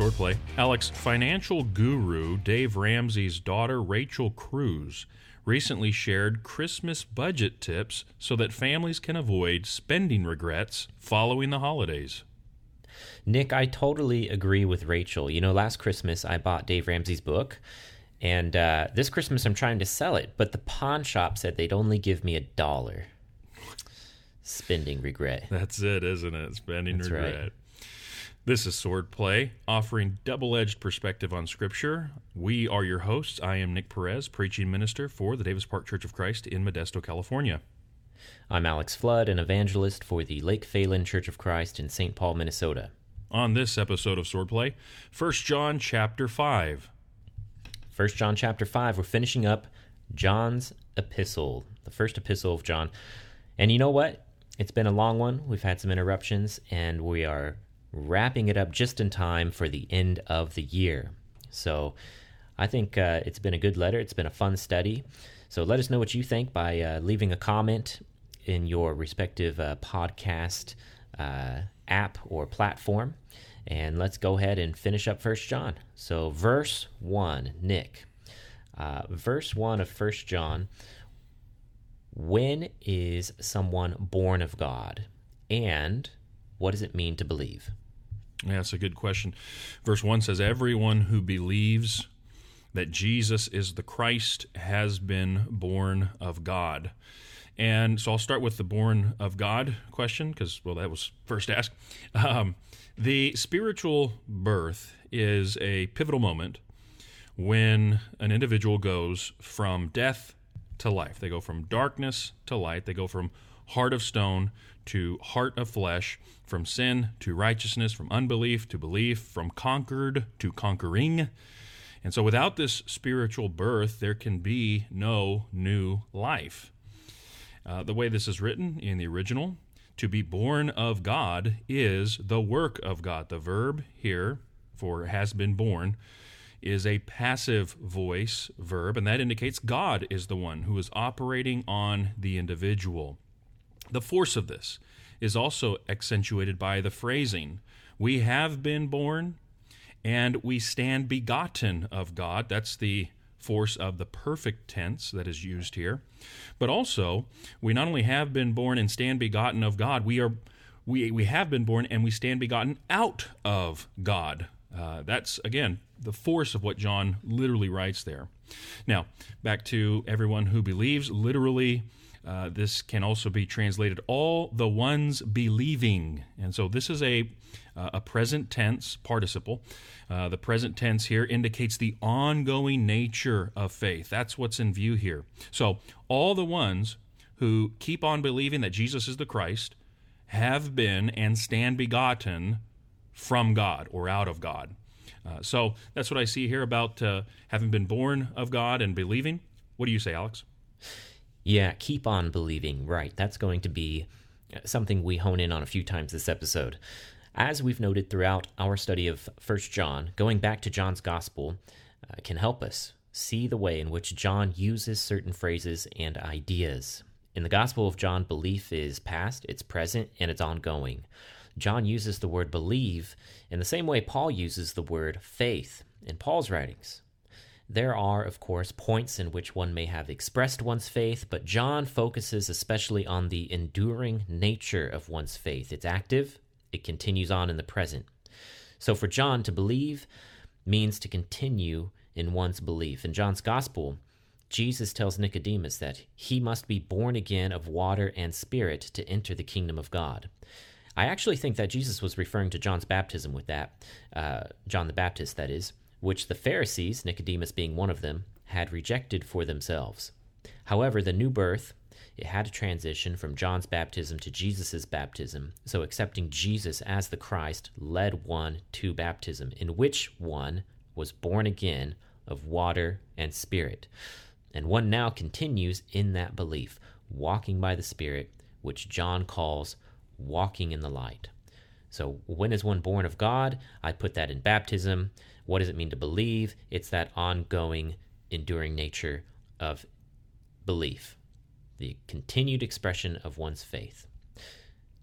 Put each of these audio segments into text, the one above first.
Swordplay. Alex, financial guru Dave Ramsey's daughter Rachel Cruz recently shared Christmas budget tips so that families can avoid spending regrets following the holidays. Nick, I totally agree with Rachel. You know, last Christmas I bought Dave Ramsey's book, and uh, this Christmas I'm trying to sell it, but the pawn shop said they'd only give me a dollar. Spending regret. That's it, isn't it? Spending That's regret. right. This is Swordplay, offering double edged perspective on Scripture. We are your hosts. I am Nick Perez, preaching minister for the Davis Park Church of Christ in Modesto, California. I'm Alex Flood, an evangelist for the Lake Phalen Church of Christ in St. Paul, Minnesota. On this episode of Swordplay, 1 John chapter 5. 1 John chapter 5, we're finishing up John's epistle, the first epistle of John. And you know what? It's been a long one. We've had some interruptions, and we are wrapping it up just in time for the end of the year. So I think uh, it's been a good letter. It's been a fun study. So let us know what you think by uh, leaving a comment in your respective uh, podcast uh, app or platform. And let's go ahead and finish up First John. So, verse 1, Nick. Uh, verse 1 of First John When is someone born of God? And what does it mean to believe? Yeah, that's a good question. Verse 1 says, Everyone who believes that Jesus is the Christ has been born of God. And so I'll start with the born of God question because, well, that was first asked. Um, the spiritual birth is a pivotal moment when an individual goes from death to life. They go from darkness to light. They go from heart of stone to heart of flesh, from sin to righteousness, from unbelief to belief, from conquered to conquering. And so without this spiritual birth, there can be no new life. Uh, the way this is written in the original, to be born of God is the work of God. The verb here for has been born is a passive voice verb, and that indicates God is the one who is operating on the individual. The force of this is also accentuated by the phrasing We have been born, and we stand begotten of God. That's the force of the perfect tense that is used here. But also, we not only have been born and stand begotten of God, we are we, we have been born and we stand begotten out of God. Uh, that's again the force of what John literally writes there. Now, back to everyone who believes. Literally, uh, this can also be translated all the ones believing. And so this is a, uh, a present tense participle. Uh, the present tense here indicates the ongoing nature of faith. That's what's in view here. So all the ones who keep on believing that Jesus is the Christ have been and stand begotten from God or out of God. Uh, so that's what I see here about uh, having been born of God and believing. What do you say, Alex? Yeah, keep on believing. Right. That's going to be uh, something we hone in on a few times this episode. As we've noted throughout our study of First John, going back to John's gospel uh, can help us see the way in which John uses certain phrases and ideas. In the Gospel of John, belief is past, it's present, and it's ongoing. John uses the word believe in the same way Paul uses the word faith in Paul's writings. There are, of course, points in which one may have expressed one's faith, but John focuses especially on the enduring nature of one's faith. It's active, it continues on in the present. So for John, to believe means to continue in one's belief. In John's Gospel, Jesus tells Nicodemus that he must be born again of water and spirit to enter the kingdom of God. I actually think that Jesus was referring to John's baptism with that, uh, John the Baptist, that is, which the Pharisees, Nicodemus being one of them, had rejected for themselves. However, the new birth, it had to transition from John's baptism to Jesus' baptism, so accepting Jesus as the Christ led one to baptism, in which one was born again of water and spirit. And one now continues in that belief, walking by the Spirit, which John calls walking in the light. So, when is one born of God? I put that in baptism. What does it mean to believe? It's that ongoing, enduring nature of belief, the continued expression of one's faith.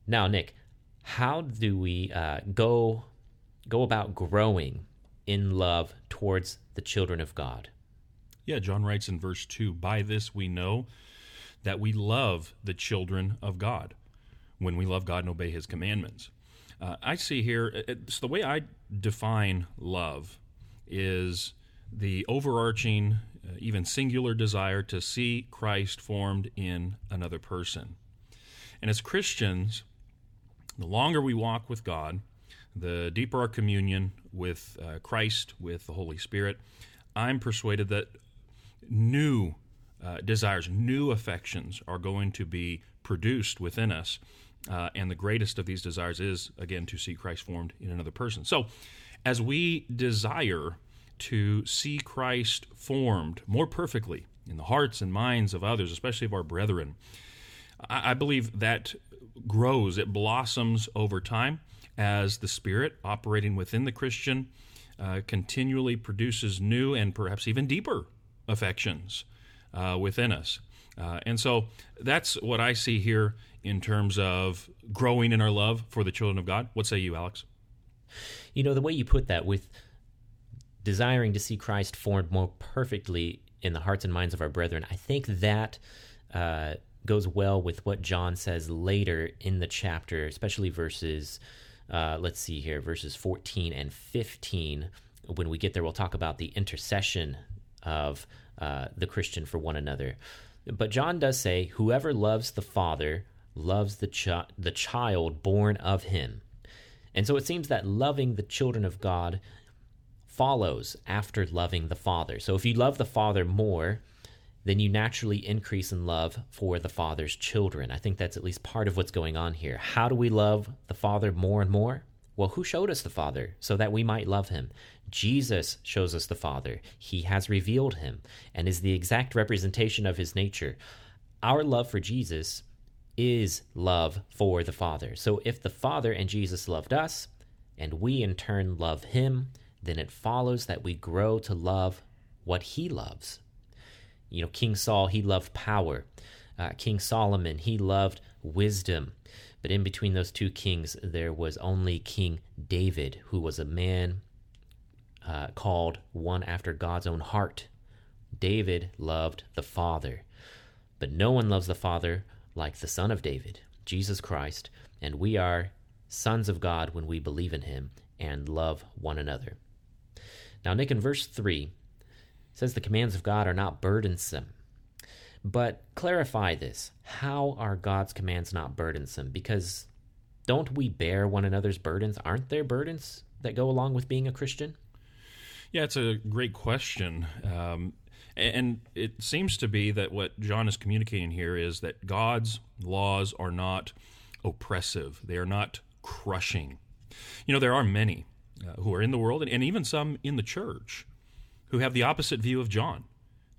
Now, Nick, how do we uh, go go about growing in love towards the children of God? Yeah, John writes in verse 2 By this we know that we love the children of God, when we love God and obey his commandments. Uh, I see here, it's the way I define love is the overarching, uh, even singular desire to see Christ formed in another person. And as Christians, the longer we walk with God, the deeper our communion with uh, Christ, with the Holy Spirit, I'm persuaded that new uh, desires, new affections are going to be produced within us. Uh, and the greatest of these desires is, again, to see Christ formed in another person. So, as we desire to see Christ formed more perfectly in the hearts and minds of others, especially of our brethren, I, I believe that grows, it blossoms over time as the Spirit operating within the Christian uh, continually produces new and perhaps even deeper affections uh, within us. Uh, and so that's what I see here in terms of growing in our love for the children of God. What say you, Alex? You know, the way you put that with desiring to see Christ formed more perfectly in the hearts and minds of our brethren, I think that uh, goes well with what John says later in the chapter, especially verses, uh, let's see here, verses 14 and 15. When we get there, we'll talk about the intercession of uh, the Christian for one another. But John does say, Whoever loves the Father loves the, ch- the child born of him. And so it seems that loving the children of God follows after loving the Father. So if you love the Father more, then you naturally increase in love for the Father's children. I think that's at least part of what's going on here. How do we love the Father more and more? Well, who showed us the Father so that we might love him? Jesus shows us the Father. He has revealed him and is the exact representation of his nature. Our love for Jesus is love for the Father. So if the Father and Jesus loved us, and we in turn love him, then it follows that we grow to love what he loves. You know, King Saul, he loved power. Uh, King Solomon, he loved wisdom. But in between those two kings, there was only King David, who was a man uh, called one after God's own heart. David loved the Father, but no one loves the Father like the Son of David, Jesus Christ, and we are sons of God when we believe in him and love one another. Now, Nick, in verse 3, says the commands of God are not burdensome. But clarify this. How are God's commands not burdensome? Because don't we bear one another's burdens? Aren't there burdens that go along with being a Christian? Yeah, it's a great question. Um, and it seems to be that what John is communicating here is that God's laws are not oppressive, they are not crushing. You know, there are many uh, who are in the world, and, and even some in the church, who have the opposite view of John.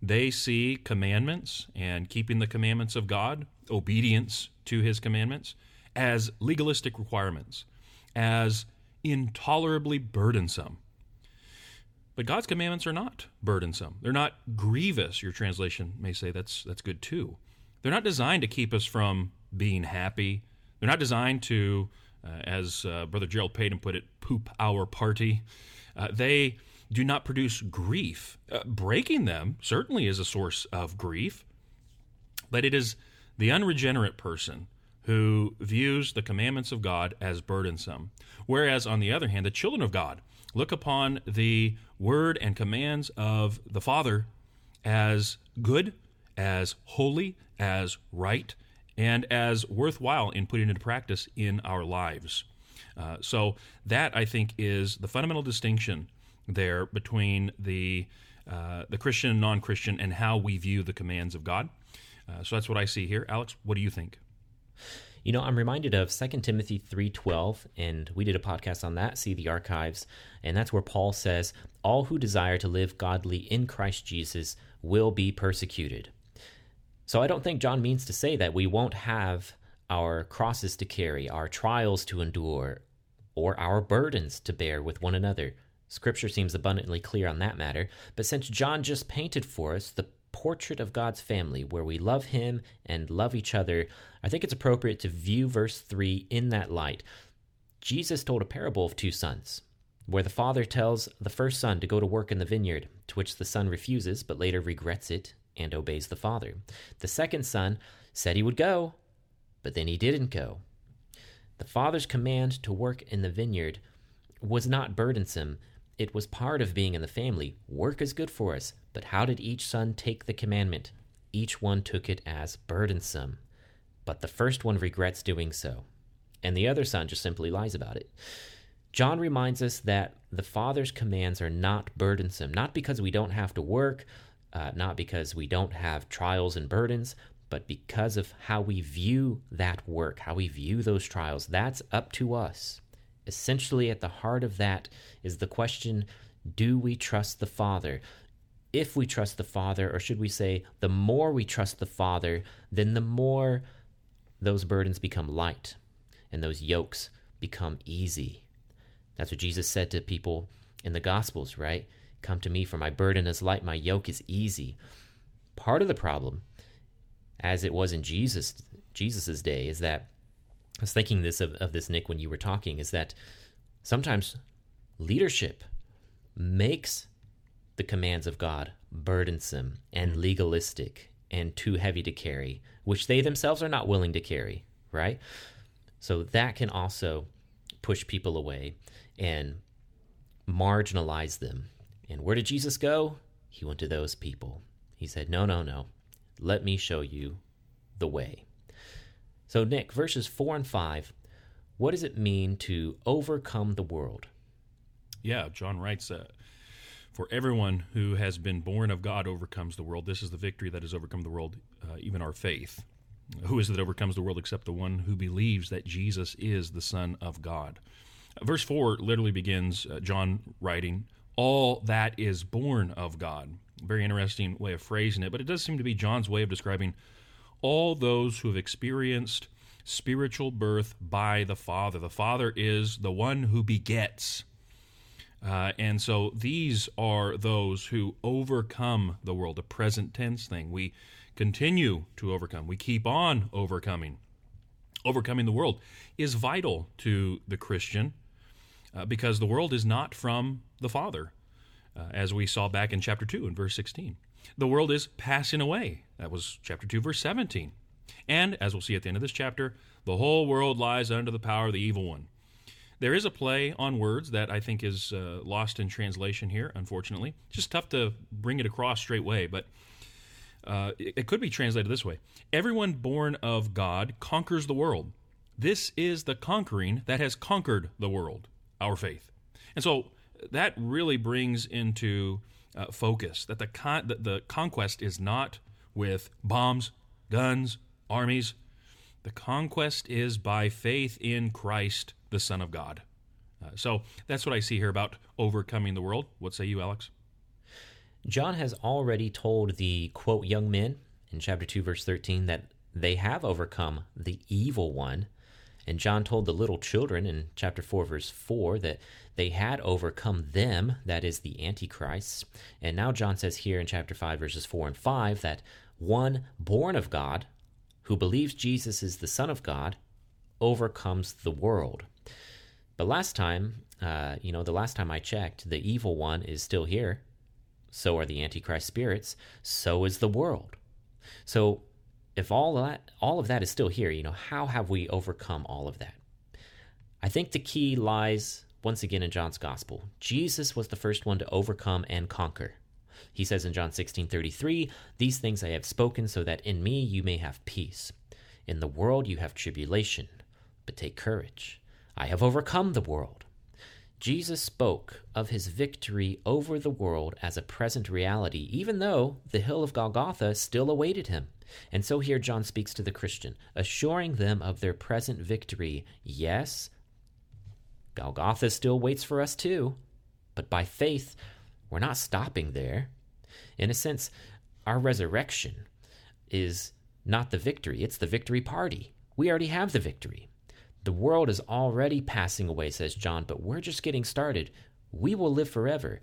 They see commandments and keeping the commandments of God, obedience to his commandments, as legalistic requirements, as intolerably burdensome. But God's commandments are not burdensome. They're not grievous. Your translation may say that's that's good too. They're not designed to keep us from being happy. They're not designed to, uh, as uh, Brother Gerald Payton put it, poop our party. Uh, they do not produce grief. Uh, breaking them certainly is a source of grief, but it is the unregenerate person who views the commandments of God as burdensome. Whereas, on the other hand, the children of God look upon the word and commands of the Father as good, as holy, as right, and as worthwhile in putting into practice in our lives. Uh, so that I think is the fundamental distinction there between the uh, the Christian and non-Christian and how we view the commands of God. Uh, so that's what I see here. Alex, what do you think? You know, I'm reminded of 2 Timothy 3:12 and we did a podcast on that, see the archives, and that's where Paul says, "All who desire to live godly in Christ Jesus will be persecuted." So I don't think John means to say that we won't have our crosses to carry, our trials to endure, or our burdens to bear with one another. Scripture seems abundantly clear on that matter, but since John just painted for us the portrait of God's family where we love Him and love each other, I think it's appropriate to view verse 3 in that light. Jesus told a parable of two sons. where the father tells the first son to go to work in the vineyard, to which the son refuses, but later regrets it and obeys the father. The second son said he would go, but then he didn't go. The father's command to work in the vineyard was not burdensome. It was part of being in the family. Work is good for us. But how did each son take the commandment? Each one took it as burdensome. But the first one regrets doing so, and the other son just simply lies about it. John reminds us that the Father's commands are not burdensome, not because we don't have to work, uh, not because we don't have trials and burdens, but because of how we view that work, how we view those trials. That's up to us. Essentially, at the heart of that is the question do we trust the Father? If we trust the Father, or should we say, the more we trust the Father, then the more those burdens become light and those yokes become easy. That's what Jesus said to people in the Gospels, right? Come to me, for my burden is light, my yoke is easy. Part of the problem, as it was in Jesus Jesus's day, is that I was thinking this of, of this, Nick, when you were talking, is that sometimes leadership makes the commands of God burdensome and legalistic and too heavy to carry, which they themselves are not willing to carry, right? So that can also push people away and marginalize them. And where did Jesus go? He went to those people. He said, No, no, no. Let me show you the way. So, Nick, verses 4 and 5, what does it mean to overcome the world? Yeah, John writes, uh, For everyone who has been born of God overcomes the world. This is the victory that has overcome the world, uh, even our faith. Who is it that overcomes the world except the one who believes that Jesus is the Son of God? Verse 4 literally begins uh, John writing, All that is born of God. Very interesting way of phrasing it, but it does seem to be John's way of describing all those who have experienced spiritual birth by the Father. The Father is the one who begets. Uh, and so these are those who overcome the world, a present tense thing. We continue to overcome, we keep on overcoming. Overcoming the world is vital to the Christian uh, because the world is not from the Father, uh, as we saw back in chapter 2 and verse 16. The world is passing away. That was chapter 2, verse 17. And, as we'll see at the end of this chapter, the whole world lies under the power of the evil one. There is a play on words that I think is uh, lost in translation here, unfortunately. It's just tough to bring it across straight way, but uh, it, it could be translated this way Everyone born of God conquers the world. This is the conquering that has conquered the world our faith. And so that really brings into uh, focus that the, con- that the conquest is not with bombs, guns, armies. The conquest is by faith in Christ, the Son of God. Uh, so that's what I see here about overcoming the world. What say you, Alex? John has already told the quote young men in chapter 2 verse 13 that they have overcome the evil one and John told the little children in chapter 4, verse 4, that they had overcome them, that is, the Antichrist. And now John says here in chapter 5, verses 4 and 5, that one born of God, who believes Jesus is the Son of God, overcomes the world. But last time, uh, you know, the last time I checked, the evil one is still here. So are the Antichrist spirits. So is the world. So if all of that all of that is still here, you know, how have we overcome all of that? I think the key lies once again in John's gospel. Jesus was the first one to overcome and conquer. He says in John 16:33, "These things I have spoken so that in me you may have peace. In the world you have tribulation, but take courage. I have overcome the world." Jesus spoke of his victory over the world as a present reality, even though the hill of Golgotha still awaited him. And so here John speaks to the Christian, assuring them of their present victory. Yes, Golgotha still waits for us too, but by faith, we're not stopping there. In a sense, our resurrection is not the victory, it's the victory party. We already have the victory. The world is already passing away, says John, but we're just getting started. We will live forever.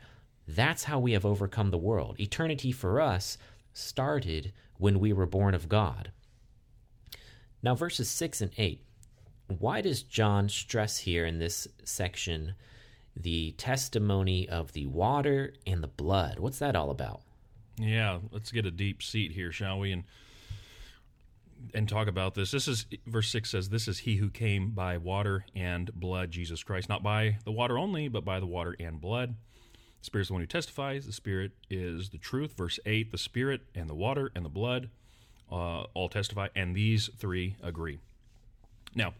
That's how we have overcome the world. Eternity for us started when we were born of God. Now, verses 6 and 8. Why does John stress here in this section the testimony of the water and the blood. What's that all about? Yeah, let's get a deep seat here, shall we? And and talk about this. This is verse 6 says, This is he who came by water and blood, Jesus Christ, not by the water only, but by the water and blood. The Spirit is the one who testifies. The Spirit is the truth. Verse 8 The Spirit and the water and the blood uh, all testify, and these three agree. Now,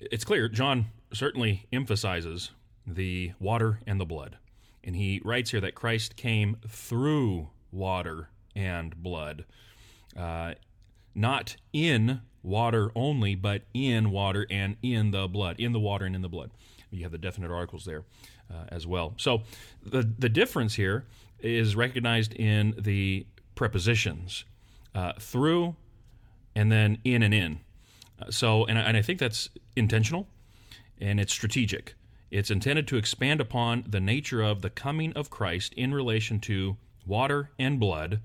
it's clear, John certainly emphasizes the water and the blood. And he writes here that Christ came through water and blood. Uh, not in water only, but in water and in the blood, in the water and in the blood. You have the definite articles there uh, as well. So the the difference here is recognized in the prepositions uh, through, and then in and in. Uh, so, and I, and I think that's intentional, and it's strategic. It's intended to expand upon the nature of the coming of Christ in relation to water and blood,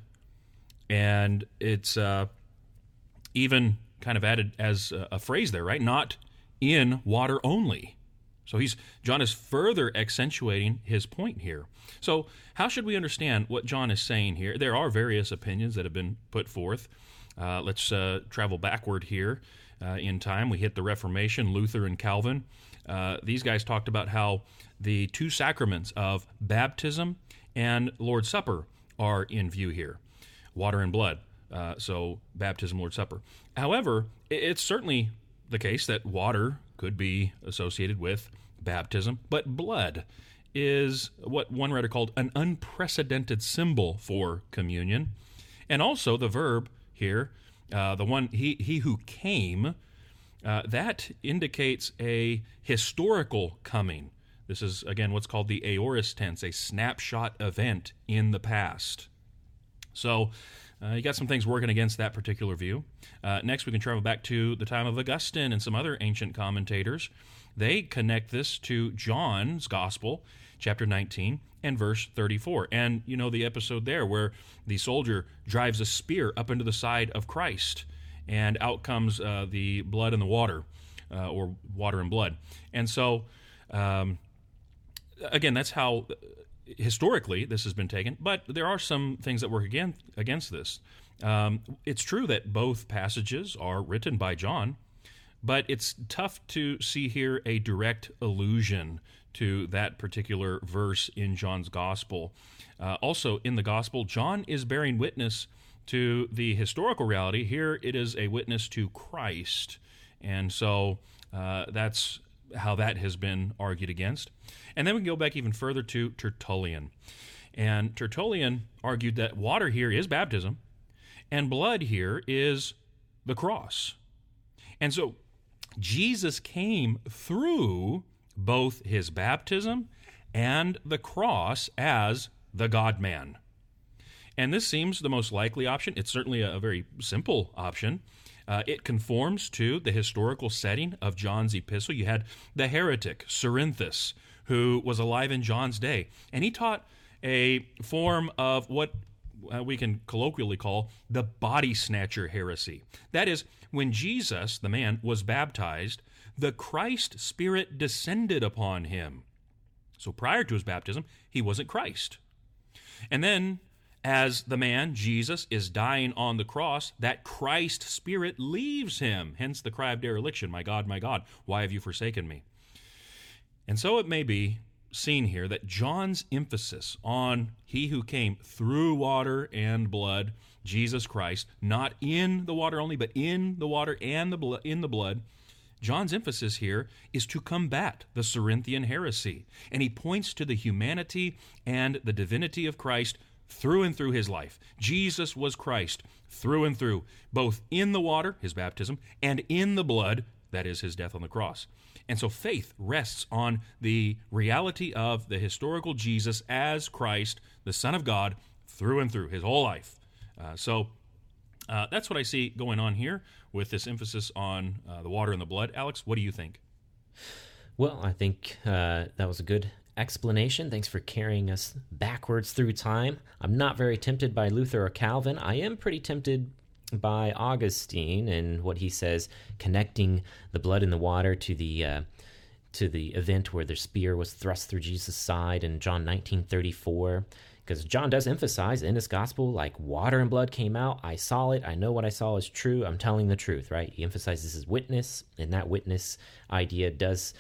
and it's uh, even kind of added as a, phrase there, right? Not in water only. So he's John is further accentuating his point here. So how should we understand what John is saying here? There are various opinions that have been put forth. Uh, let's uh, travel backward here uh, in time. We hit the Reformation, Luther and Calvin. Uh, these guys talked about how the two sacraments of baptism and Lord's Supper are in view here water and blood. Uh, so, baptism, Lord's Supper. However, it's certainly the case that water could be associated with baptism, but blood is what one writer called an unprecedented symbol for communion. And also the verb here, uh, the one he, he who came, uh, that indicates a historical coming. This is, again, what's called the aorist tense, a snapshot event in the past. So uh, you got some things working against that particular view. Uh, next, we can travel back to the time of Augustine and some other ancient commentators. They connect this to John's Gospel, chapter 19 and verse 34. And you know the episode there where the soldier drives a spear up into the side of Christ, and out comes uh, the blood and the water, uh, or water and blood. And so, um, again, that's how historically this has been taken, but there are some things that work again against this. Um, it's true that both passages are written by John, but it's tough to see here a direct allusion to that particular verse in John's gospel. Uh, also, in the gospel, John is bearing witness to the historical reality. Here, it is a witness to Christ. And so uh, that's how that has been argued against. And then we can go back even further to Tertullian. And Tertullian argued that water here is baptism, and blood here is the cross. And so Jesus came through both his baptism and the cross as the God man. And this seems the most likely option. It's certainly a, very simple option. Uh, it conforms to the historical setting of John's epistle. You had the heretic, Cerinthus, who was alive in John's day, and he taught a form of what uh, we can colloquially call the body snatcher heresy. That is, when Jesus, the man, was baptized, the Christ Spirit descended upon him. So prior to his baptism, he wasn't Christ. And then as the man, Jesus, is dying on the cross, that Christ Spirit leaves him. Hence the cry of dereliction My God, my God, why have you forsaken me? And so it may be seen here that John's emphasis on he who came through water and blood, Jesus Christ, not in the water only, but in the water and the blood, in the blood. John's emphasis here is to combat the Cerinthian heresy, and he points to the humanity and the divinity of Christ through and through his life. Jesus was Christ through and through, both in the water, his baptism, and in the blood, that is, his death on the cross. And so faith rests on the reality of the historical Jesus as Christ, the Son of God, through and through his whole life. Uh, so uh, that's what I see going on here with this emphasis on uh, the water and the blood. Alex, what do you think? Well, I think uh, that was a good explanation. Thanks for carrying us backwards through time. I'm not very tempted by Luther or Calvin. I am pretty tempted by Augustine and what he says, connecting the blood and the water to the uh, to the event where the spear was thrust through Jesus' side in John 19:34 because John does emphasize in his gospel like water and blood came out, I saw it, I know what I saw is true, I'm telling the truth, right? He emphasizes his witness, and that witness idea does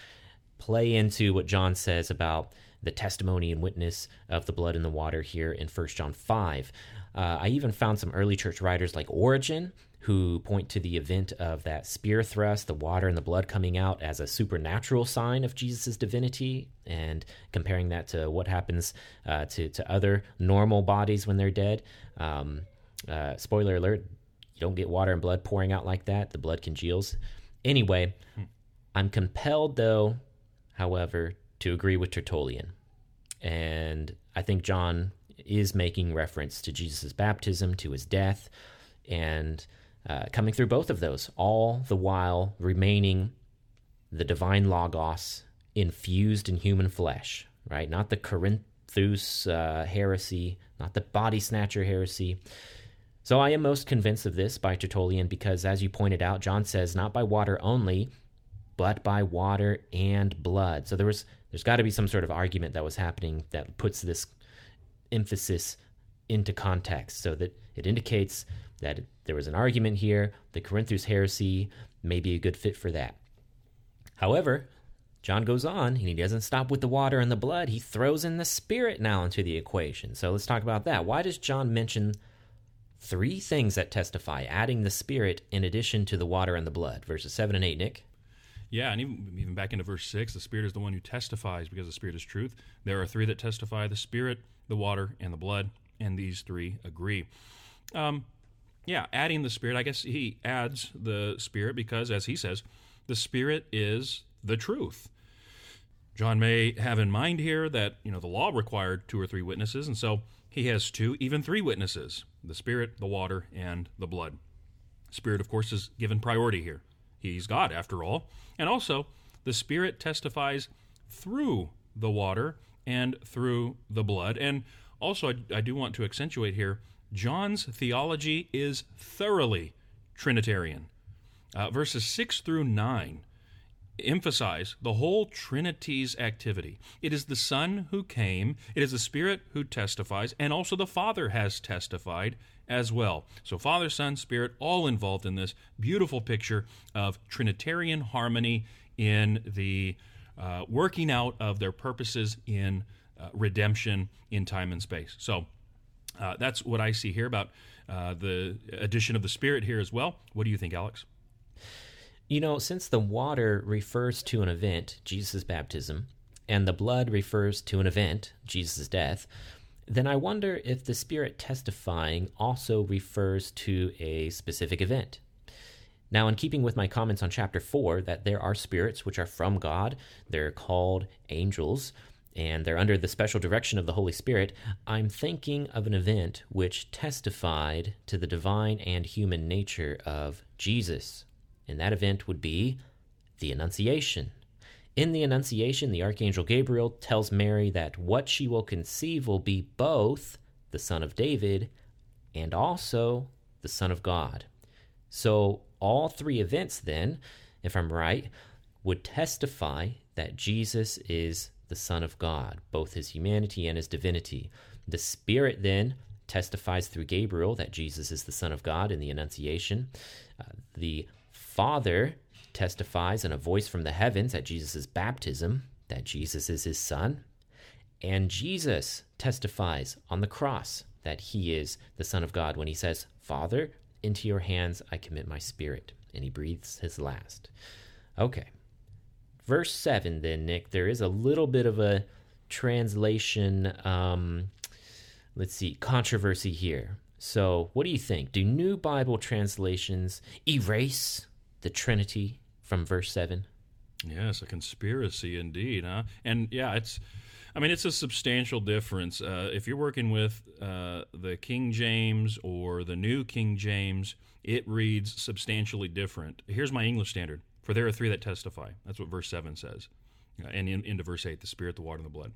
play into what John says about the testimony and witness of the blood and the water here in 1 John 5. Uh, I even found some early church writers like Origen who point to the event of that spear thrust, the water and the blood coming out, as a supernatural sign of Jesus' divinity, and comparing that to what happens uh, to, to other normal bodies when they're dead. Um, uh, spoiler alert, you don't get water and blood pouring out like that, the blood congeals. Anyway, I'm compelled, though, however, to agree with Tertullian. And I think John is making reference to Jesus' baptism, to his death, and uh, coming through both of those, all the while remaining the divine Logos infused in human flesh, right? Not the Cerinthus uh, heresy, not the body snatcher heresy. So I am most convinced of this by Tertullian because, as you pointed out, John says, not by water only, but by water and blood. So there was, there's got to be some sort of argument that was happening that puts this emphasis into context so that it indicates that there was an argument here. The Cerinthian heresy may be a good fit for that. However, John goes on, and he doesn't stop with the water and the blood. He throws in the spirit now into the equation. So let's talk about that. Why does John mention three things that testify, adding the spirit in addition to the water and the blood? Verses 7 and 8, Nick. Yeah, and even, even back into verse 6, the Spirit is the one who testifies because the Spirit is truth. There are three that testify the Spirit, the water, and the blood, and these three agree. Um, yeah, adding the Spirit, I guess he adds the Spirit because, as he says, the Spirit is the truth. John may have in mind here that, you know, the law required two or three witnesses, and so he has two, even three witnesses the Spirit, the water, and the blood. Spirit, of course, is given priority here. He's God, after all. And also, the Spirit testifies through the water and through the blood. And also, I, I do want to accentuate here John's theology is thoroughly Trinitarian. Uh, verses 6 through 9 emphasize the whole Trinity's activity. It is the Son who came, it is the Spirit who testifies, and also the Father has testified as well. So, Father, Son, Spirit, all involved in this beautiful picture of Trinitarian harmony in the uh, working out of their purposes in uh, redemption in time and space. So, uh, that's what I see here about uh, the addition of the Spirit here as well. What do you think, Alex? You know, since the water refers to an event, Jesus' baptism, and the blood refers to an event, Jesus' death, then I wonder if the Spirit testifying also refers to a specific event. Now, in keeping with my comments on chapter 4, that there are spirits which are from God, they're called angels, and they're under the special direction of the Holy Spirit, I'm thinking of an event which testified to the divine and human nature of Jesus. And that event would be the Annunciation. In the Annunciation, the Archangel Gabriel tells Mary that what she will conceive will be both the Son of David and also the Son of God. So, all three events, then, if I'm right, would testify that Jesus is the Son of God, both his humanity and his divinity. The Spirit then testifies through Gabriel that Jesus is the Son of God in the Annunciation. Uh, the Father testifies in a voice from the heavens at Jesus' baptism that Jesus is his Son. And Jesus testifies on the cross that he is the Son of God when he says, Father, into your hands I commit my spirit. And he breathes his last. Okay, verse 7 then nick there is a little bit of a translation um, let's see controversy here so what do you think do new bible translations erase the trinity from verse 7 yes a conspiracy indeed huh and yeah it's I mean, it's a substantial difference. Uh, if you're working with uh, the King James or the New King James, it reads substantially different. Here's my English standard for there are three that testify. That's what verse 7 says. Uh, and in, into verse 8, the Spirit, the water, and the blood.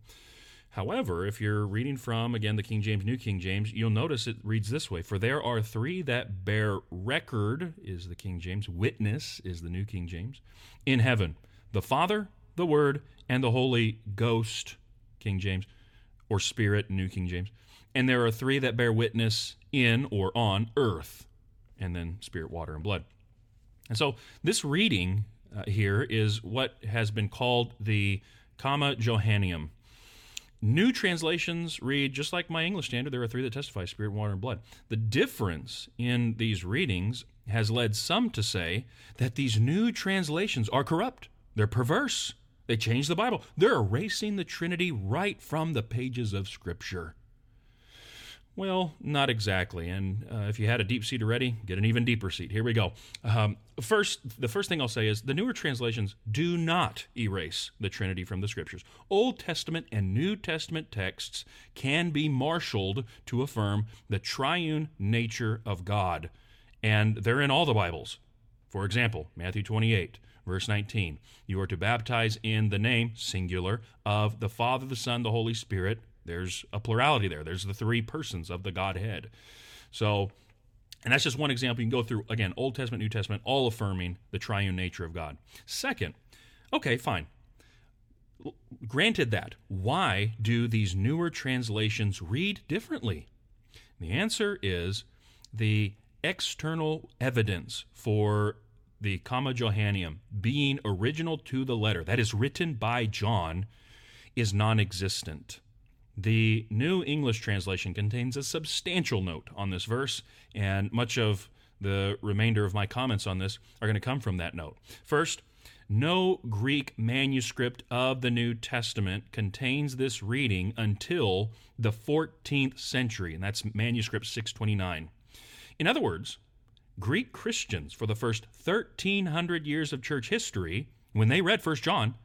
However, if you're reading from, again, the King James, New King James, you'll notice it reads this way For there are three that bear record, is the King James, witness is the New King James, in heaven the Father, the Word, and the Holy Ghost, King James, or Spirit, New King James. And there are three that bear witness in or on earth, and then Spirit, water, and blood. And so this reading uh, here is what has been called the Comma Johanneum. New translations read just like my English standard. There are three that testify spirit, water, and blood. The difference in these readings has led some to say that these new translations are corrupt. They're perverse. They change the Bible. They're erasing the Trinity right from the pages of Scripture. Well, not exactly. And uh, if you had a deep seat already, get an even deeper seat. Here we go. Um, first, the first thing I'll say is the newer translations do not erase the Trinity from the Scriptures. Old Testament and New Testament texts can be marshaled to affirm the triune nature of God, and they're in all the Bibles. For example, Matthew 28. Verse 19, you are to baptize in the name, singular, of the Father, the Son, the Holy Spirit, there's a plurality there. There's the three persons of the Godhead. So, and that's just one example. You can go through, again, Old Testament, New Testament, all affirming the triune nature of God. Second, okay, fine. Granted that, why do these newer translations read differently? The answer is the external evidence for the Comma Johanneum being original to the letter, that is written by John, is non existent. The New English translation contains a substantial note on this verse, and much of the remainder of my comments on this are going to come from that note. First, no Greek manuscript of the New Testament contains this reading until the 14th century, and that's manuscript 629. In other words, Greek Christians for the first 1300 years of church history, when they read 1 John,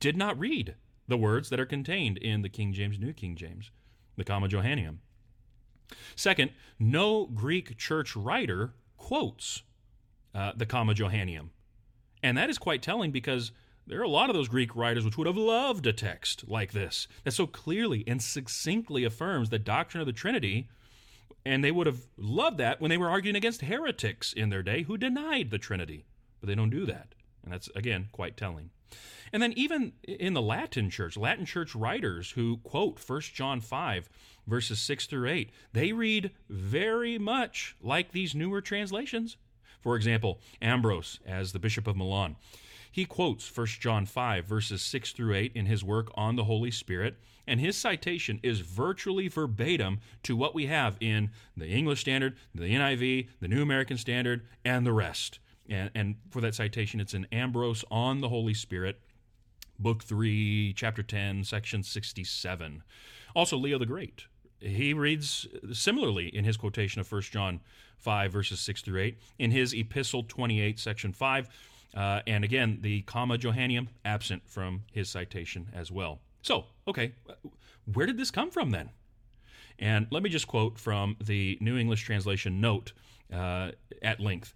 did not read the words that are contained in the King James, New King James, the Comma Johanneum. Second, no Greek church writer quotes uh, the Comma Johanneum. And that is quite telling because there are a lot of those Greek writers which would have loved a text like this that so clearly and succinctly affirms the doctrine of the Trinity. And they would have loved that when they were arguing against heretics in their day who denied the Trinity. But they don't do that. And that's, again, quite telling. And then even in the Latin church, Latin church writers who quote 1 John 5, verses 6 through 8, they read very much like these newer translations. For example, Ambrose, as the Bishop of Milan, he quotes 1 John 5, verses 6 through 8 in his work on the Holy Spirit, and his citation is virtually verbatim to what we have in the English Standard, the NIV, the New American Standard, and the rest. And, and for that citation, it's in Ambrose on the Holy Spirit, Book 3, Chapter 10, Section 67. Also, Leo the Great. He reads similarly in his quotation of 1 John 5, verses 6 through 8, in his Epistle 28, Section 5. Uh, and again, the comma Johanneum absent from his citation as well. So, okay, where did this come from then? And let me just quote from the New English Translation note uh, at length.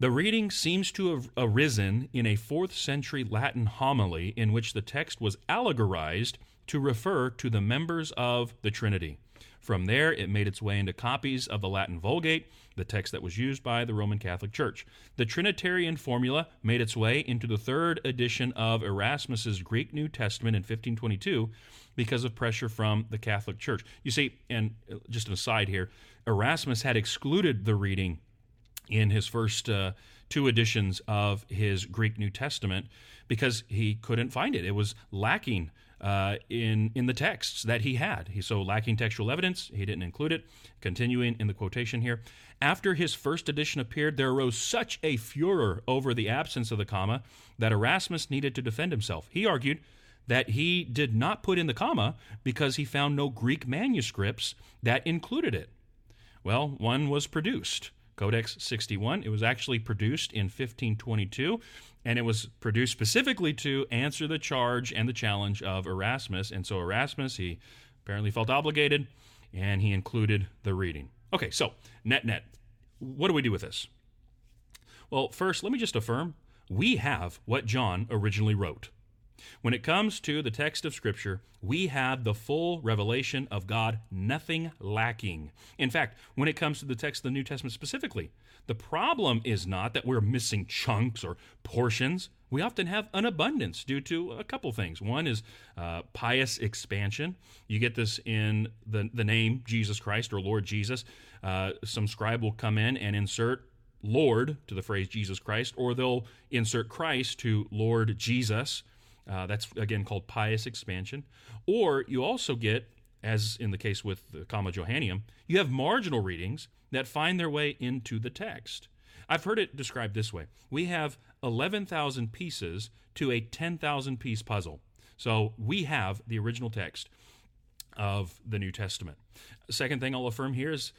The reading seems to have arisen in a 4th century Latin homily in which the text was allegorized to refer to the members of the Trinity. From there, it made its way into copies of the Latin Vulgate, the text that was used by the Roman Catholic Church. The Trinitarian formula made its way into the third edition of Erasmus's Greek New Testament in 1522 because of pressure from the Catholic Church. You see, and just an aside here, Erasmus had excluded the reading in his first uh, two editions of his Greek New Testament because he couldn't find it. It was lacking uh, in in the texts that he had. He so lacking textual evidence. He didn't include it. Continuing in the quotation here, after his first edition appeared, there arose such a furor over the absence of the comma that Erasmus needed to defend himself. He argued that he did not put in the comma because he found no Greek manuscripts that included it. Well, one was produced. Codex 61. It was actually produced in 1522, and it was produced specifically to answer the charge and the challenge of Erasmus. And so Erasmus, he apparently felt obligated, and he included the reading. Okay, so net net, what do we do with this? Well, first, let me just affirm we have what John originally wrote. When it comes to the text of Scripture, we have the full revelation of God, nothing lacking. In fact, when it comes to the text of the New Testament specifically, the problem is not that we're missing chunks or portions. We often have an abundance due to a couple things. One is uh, pious expansion. You get this in the, the name Jesus Christ or Lord Jesus. Uh, some scribe will come in and insert Lord to the phrase Jesus Christ, or they'll insert Christ to Lord Jesus. Uh, that's again called pious expansion. Or you also get, as in the case with the Comma Johanneum, you have marginal readings that find their way into the text. I've heard it described this way we have 11,000 pieces to a 10,000 piece puzzle. So we have the original text of the New Testament. Second thing I'll affirm here is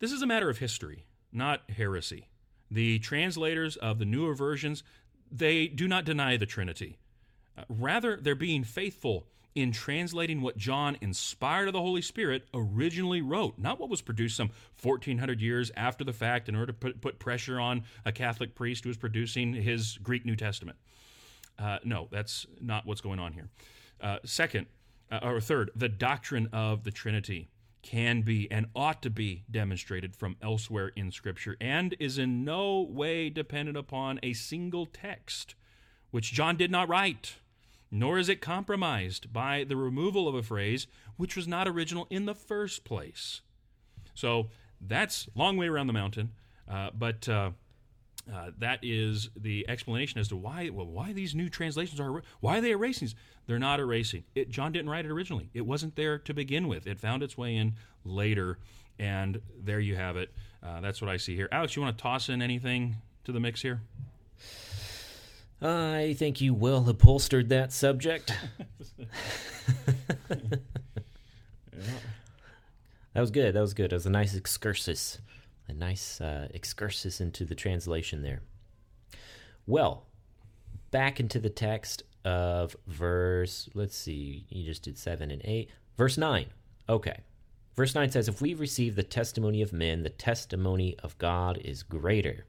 this is a matter of history, not heresy. The translators of the newer versions, they do not deny the Trinity. Uh, rather, they're being faithful in translating what John, inspired of the Holy Spirit, originally wrote, not what was produced some 1400 years after the fact in order to put, put pressure on a Catholic priest who was producing his Greek New Testament. Uh, no, that's not what's going on here. Uh, second, uh, or third, the doctrine of the Trinity can be and ought to be demonstrated from elsewhere in Scripture and is in no way dependent upon a single text, which John did not write, nor is it compromised by the removal of a phrase which was not original in the first place. So that's long way around the mountain, uh, but. Uh, uh, that is the explanation as to why well, why these new translations are why are they erasing? They're not erasing it. John didn't write it originally. It wasn't there to begin with. It found its way in later, and there you have it. Uh, that's what I see here. Alex, you want to toss in anything to the mix here? I think you well upholstered that subject. yeah. That was good. That was good. It was a nice excursus a nice uh, excursus into the translation there. Well, back into the text of verse, let's see, you just did 7 and 8. Verse 9. Okay. Verse 9 says, If we receive the testimony of men, the testimony of God is greater.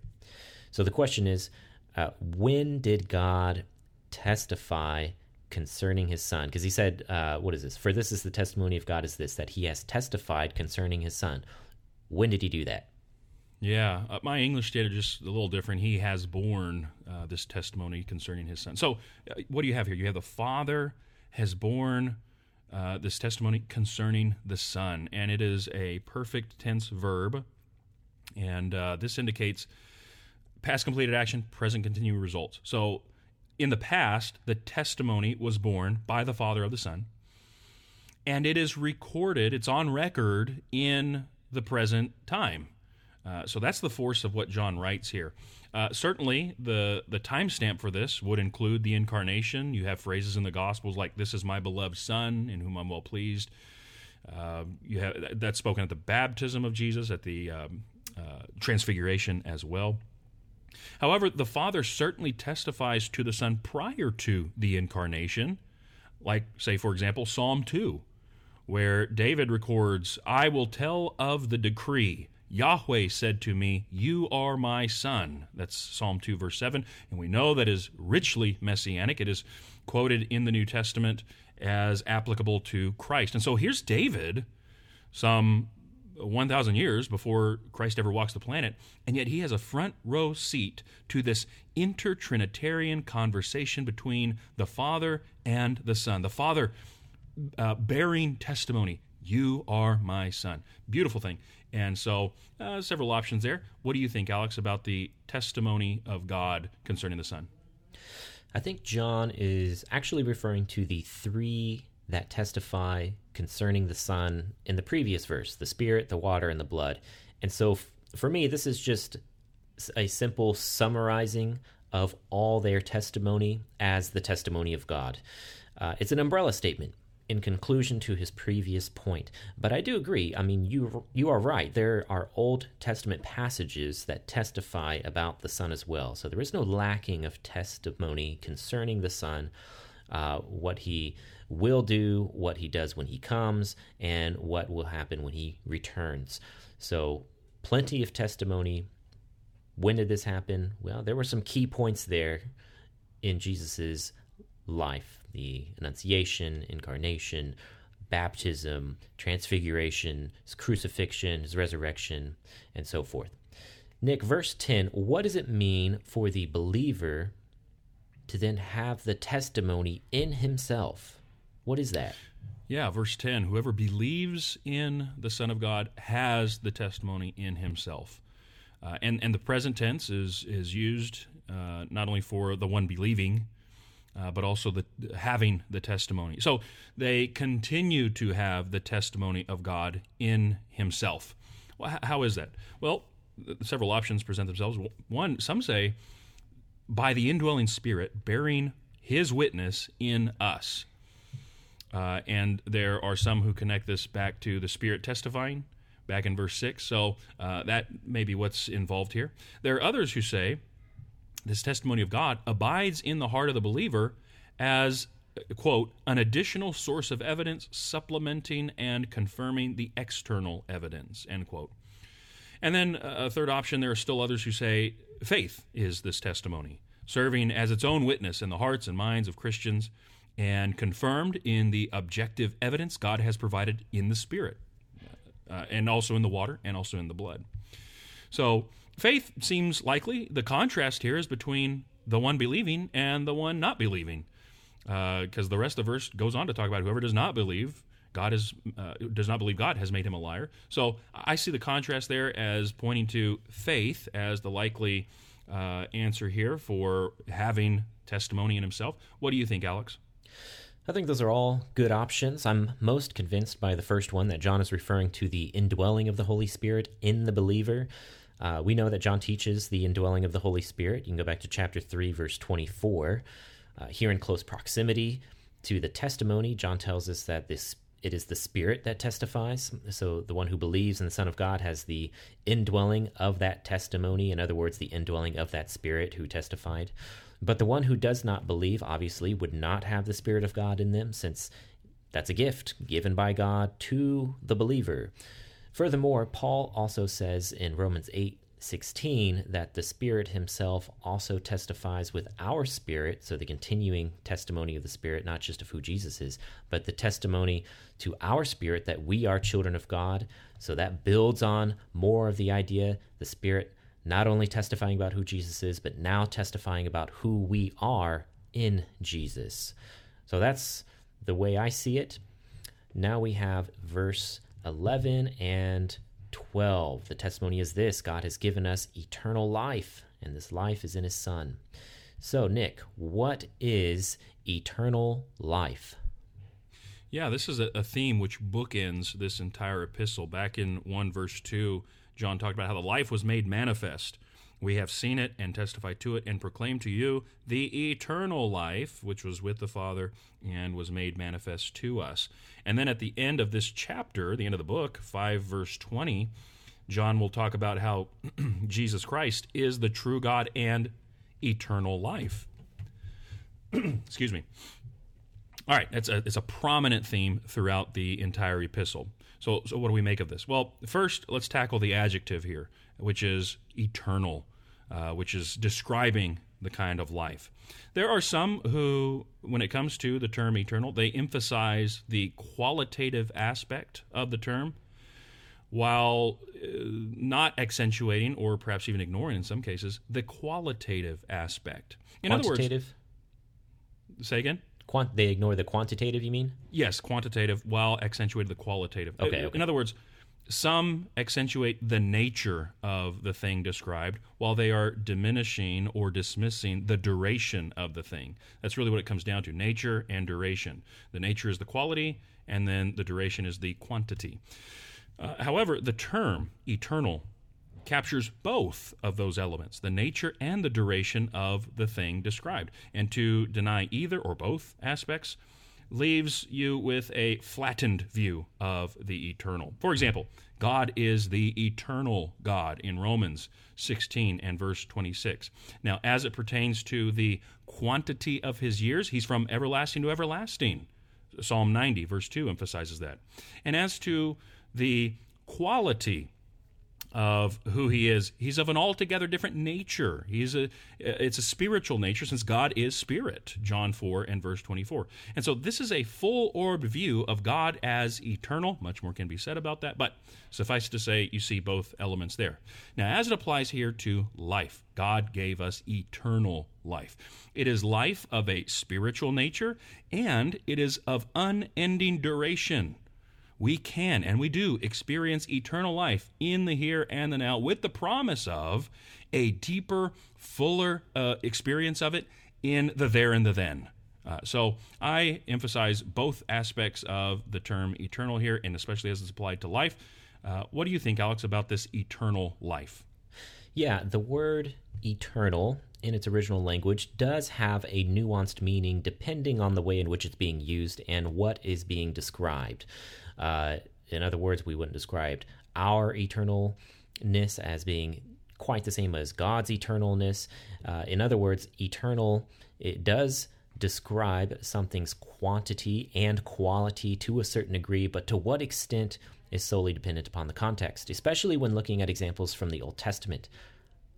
So the question is, uh, when did God testify concerning his son? Because he said, uh, What is this? For this is the testimony of God is this, that he has testified concerning his son. When did he do that? Yeah, uh, my English data just a little different. He has borne uh, this testimony concerning his son. So, uh, what do you have here? You have the father has borne uh, this testimony concerning the son, and it is a perfect tense verb, and this indicates past completed action, present continuing results. So, in the past, the testimony was borne by the father of the son, and it is recorded. It's on record in the present time. Uh, so that's the force of what John writes here. Uh, certainly, the the timestamp for this would include the incarnation. You have phrases in the Gospels like "This is my beloved Son, in whom I'm well pleased." Uh, you have that's spoken at the baptism of Jesus, at the um, uh, transfiguration as well. However, the Father certainly testifies to the Son prior to the incarnation, like, say, for example, Psalm 2, where David records, I will tell of the decree. Yahweh said to me, You are my son. That's Psalm 2, verse 7. And we know that is richly messianic. It is quoted in the New Testament as applicable to Christ. And so here's David, some 1,000 years before Christ ever walks the planet, and yet he has a front row seat to this intertrinitarian conversation between the Father and the Son. The Father uh, bearing testimony, You are my son. Beautiful thing. And so, uh, several options there. What do you think, Alex, about the testimony of God concerning the Son? I think John is actually referring to the three that testify concerning the Son in the previous verse the Spirit, the water, and the blood. And so, f- for me, this is just a simple summarizing of all their testimony as the testimony of God. Uh, it's an umbrella statement in conclusion to his previous point. But I do agree. I mean, you you are right. There are Old Testament passages that testify about the Son as well. So there is no lacking of testimony concerning the Son, uh, what he will do, what he does when he comes, and what will happen when he returns. So plenty of testimony. When did this happen? Well, there were some key points there in Jesus's life the Annunciation, Incarnation, baptism, transfiguration, his crucifixion, his resurrection, and so forth. Nick, verse 10, what does it mean for the believer to then have the testimony in himself? What is that? Yeah, verse 10 whoever believes in the Son of God has the testimony in himself. Uh, and, and the present tense is, is used uh, not only for the one believing, uh, but also the having the testimony. So they continue to have the testimony of God in Himself. Well, how is that? Well, several options present themselves. One, some say by the indwelling Spirit bearing His witness in us. Uh, and there are some who connect this back to the Spirit testifying, back in verse 6. So uh, that may be what's involved here. There are others who say this testimony of God abides in the heart of the believer as, quote, an additional source of evidence supplementing and confirming the external evidence, end quote. And then a third option, there are still others who say faith is this testimony, serving as its own witness in the hearts and minds of Christians and confirmed in the objective evidence God has provided in the Spirit, uh, and also in the water, and also in the blood. So faith seems likely. The contrast here is between the one believing and the one not believing, because uh, the rest of the verse goes on to talk about whoever does not believe. God is uh, does not believe God has made him a liar. So I see the contrast there as pointing to faith as the likely uh, answer here for having testimony in himself. What do you think, Alex? I think those are all good options. I'm most convinced by the first one that John is referring to the indwelling of the Holy Spirit in the believer. Uh, we know that John teaches the indwelling of the Holy Spirit. You can go back to chapter 3, verse 24. Uh, here in close proximity to the testimony, John tells us that this it is the Spirit that testifies. So the one who believes in the Son of God has the indwelling of that testimony. In other words, the indwelling of that Spirit who testified. But the one who does not believe, obviously, would not have the Spirit of God in them, since that's a gift given by God to the believer. Furthermore, Paul also says in Romans 8 16 that the Spirit Himself also testifies with our spirit, so the continuing testimony of the Spirit, not just of who Jesus is, but the testimony to our spirit that we are children of God. So that builds on more of the idea the Spirit not only testifying about who Jesus is, but now testifying about who we are in Jesus. So that's the way I see it. Now we have verse 11 and 12. The testimony is this God has given us eternal life, and this life is in His Son. So, Nick, what is eternal life? Yeah, this is a, theme which bookends this entire epistle. Back in 1 verse 2, John talked about how the life was made manifest. We have seen it and testified to it and proclaimed to you the eternal life, which was with the Father and was made manifest to us. And then at the end of this chapter, the end of the book, 5 verse 20, John will talk about how Jesus Christ is the true God and eternal life. Excuse me. All right, it's a, it's a prominent theme throughout the entire epistle. So, so what do we make of this? Well, first, let's tackle the adjective here, which is eternal, uh, which is describing the kind of life. There are some who, when it comes to the term eternal, they emphasize the qualitative aspect of the term while uh, not accentuating or perhaps even ignoring in some cases the qualitative aspect. In other words, say again? Quant- they ignore the quantitative, you mean? Yes, quantitative while accentuating the qualitative. Okay, okay. In other words, some accentuate the nature of the thing described while they are diminishing or dismissing the duration of the thing. That's really what it comes down to nature and duration. The nature is the quality, and then the duration is the quantity. Uh, however, the term eternal captures both of those elements, the nature and the duration of the thing described. And to deny either or both aspects leaves you with a flattened view of the eternal. For example, God is the eternal God in Romans 16 and verse 26. Now, as it pertains to the quantity of his years, he's from everlasting to everlasting. Psalm 90, verse 2 emphasizes that. And as to the quality of who he is. He's of an altogether different nature. He's a it's a spiritual nature since god is spirit john 4 and verse 24 and so this is a full orbed view of god as eternal. Much more can be said about that but suffice to say you see both elements there. Now as it applies here to life god gave us eternal life. It is life of a spiritual nature and it is of unending duration we can and we do experience eternal life in the here and the now with the promise of a deeper, fuller uh, experience of it in the there and the then. Uh, so I emphasize both aspects of the term eternal here, and especially as it's applied to life. Uh, what do you think, Alex, about this eternal life? Yeah, the word eternal in its original language does have a nuanced meaning depending on the way in which it's being used and what is being described. Uh, in other words, we wouldn't describe our eternalness as being quite the same as God's eternalness. Uh, in other words, eternal, it does describe something's quantity and quality to a certain degree, but to what extent is solely dependent upon the context, especially when looking at examples from the Old Testament.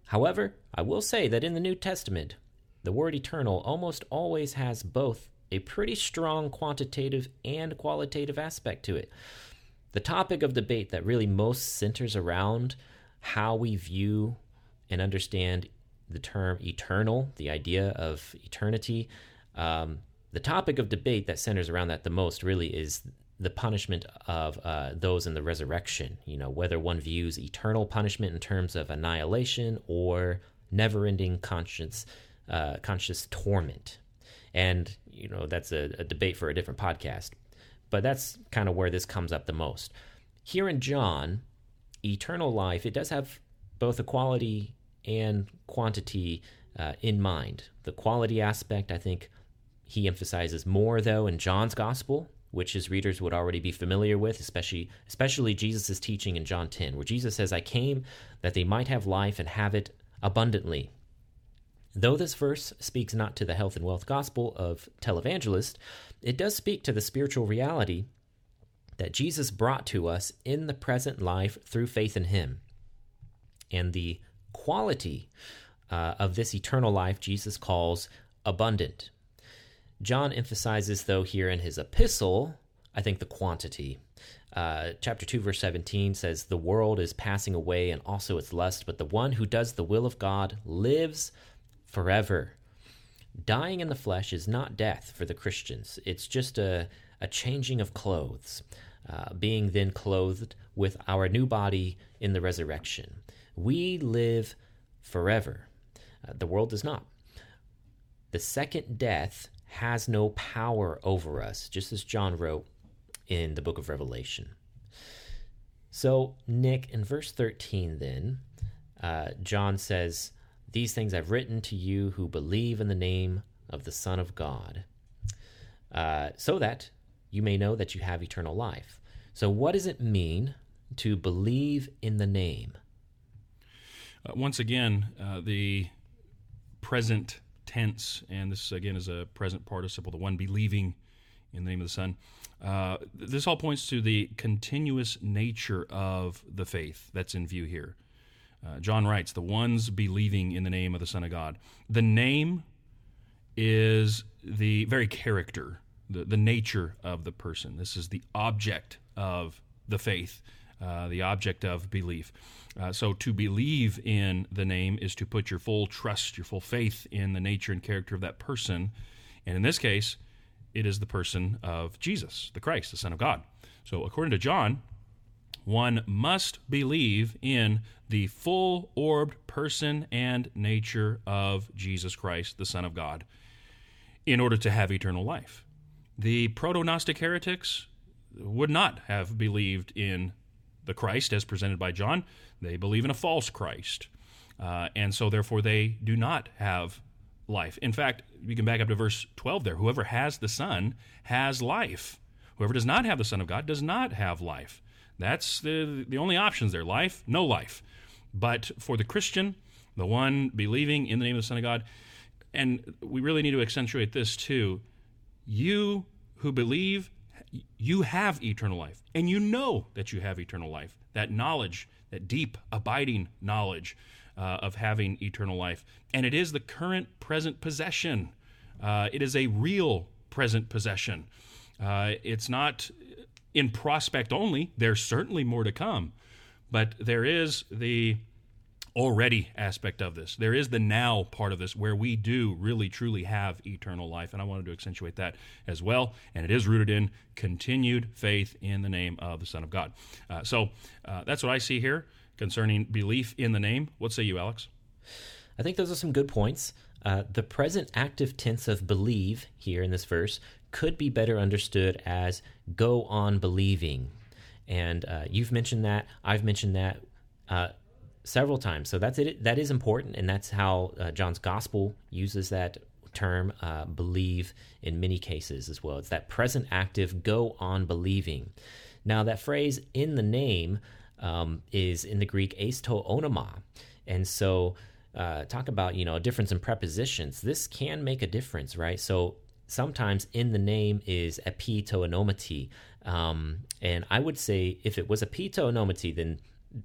However, I will say that in the New Testament, the word eternal almost always has both a pretty strong quantitative and qualitative aspect to it. The topic of debate that really most centers around how we view and understand the term eternal, the idea of eternity, um, the topic of debate that centers around that the most really is the punishment of uh, those in the resurrection. You know, whether one views eternal punishment in terms of annihilation or never-ending conscious, uh, conscious torment. And you know that's a, a debate for a different podcast. But that's kind of where this comes up the most. Here in John, eternal life, it does have both a quality and quantity uh, in mind. The quality aspect, I think, he emphasizes more though in John's gospel, which his readers would already be familiar with, especially especially Jesus' teaching in John 10, where Jesus says, I came that they might have life and have it abundantly. Though this verse speaks not to the health and wealth gospel of televangelist, it does speak to the spiritual reality that Jesus brought to us in the present life through faith in him. And the quality uh, of this eternal life Jesus calls abundant. John emphasizes, though, here in his epistle, I think the quantity. Uh, chapter 2, verse 17 says, The world is passing away and also its lust, but the one who does the will of God lives forever. Dying in the flesh is not death for the Christians, it's just a, a changing of clothes, uh, being then clothed with our new body in the resurrection. We live forever. Uh, the world does not. The second death has no power over us, just as John wrote in the book of Revelation. So, Nick, in verse 13, then, uh, John says, these things I've written to you who believe in the name of the Son of God, uh, so that you may know that you have eternal life. So, what does it mean to believe in the name? Uh, once again, uh, the present tense, and this again is a present participle, the one believing in the name of the Son. Uh, this all points to the continuous nature of the faith that's in view here. Uh, John writes, the ones believing in the name of the Son of God. The name is the very character, the, the nature of the person. This is the object of the faith, uh, the object of belief. Uh, so to believe in the name is to put your full trust, your full faith in the nature and character of that person. And in this case, it is the person of Jesus, the Christ, the Son of God. So according to John, one must believe in the full orbed person and nature of Jesus Christ, the Son of God, in order to have eternal life. The proto Gnostic heretics would not have believed in the Christ as presented by John. They believe in a false Christ. Uh, and so, therefore, they do not have life. In fact, we can back up to verse 12 there. Whoever has the Son has life. Whoever does not have the Son of God does not have life. That's the, the only options there life, no life. But for the Christian, the one believing in the name of the Son of God, and we really need to accentuate this too you who believe, you have eternal life. And you know that you have eternal life. That knowledge, that deep, abiding knowledge uh, of having eternal life. And it is the current, present possession. Uh, it is a real present possession. Uh, it's not in prospect only. There's certainly more to come, but there is the already aspect of this. There is the now part of this where we do really truly have eternal life. And I wanted to accentuate that as well. And it is rooted in continued faith in the name of the Son of God. Uh, so uh, that's what I see here concerning belief in the name. What say you, Alex? I think those are some good points. Uh, the present active tense of believe here in this verse could be better understood as go on believing. And uh, you've mentioned that. I've mentioned that uh, several times. So that's it. That is important, and that's how uh, John's gospel uses that term uh, believe in many cases as well. It's that present active go on believing. Now, that phrase in the name um, is in the Greek eisto onoma. And so, uh, talk about, you know, a difference in prepositions. This can make a difference, right? So, sometimes in the name is epito onomati. Um, and I would say if it was a pito onomati, then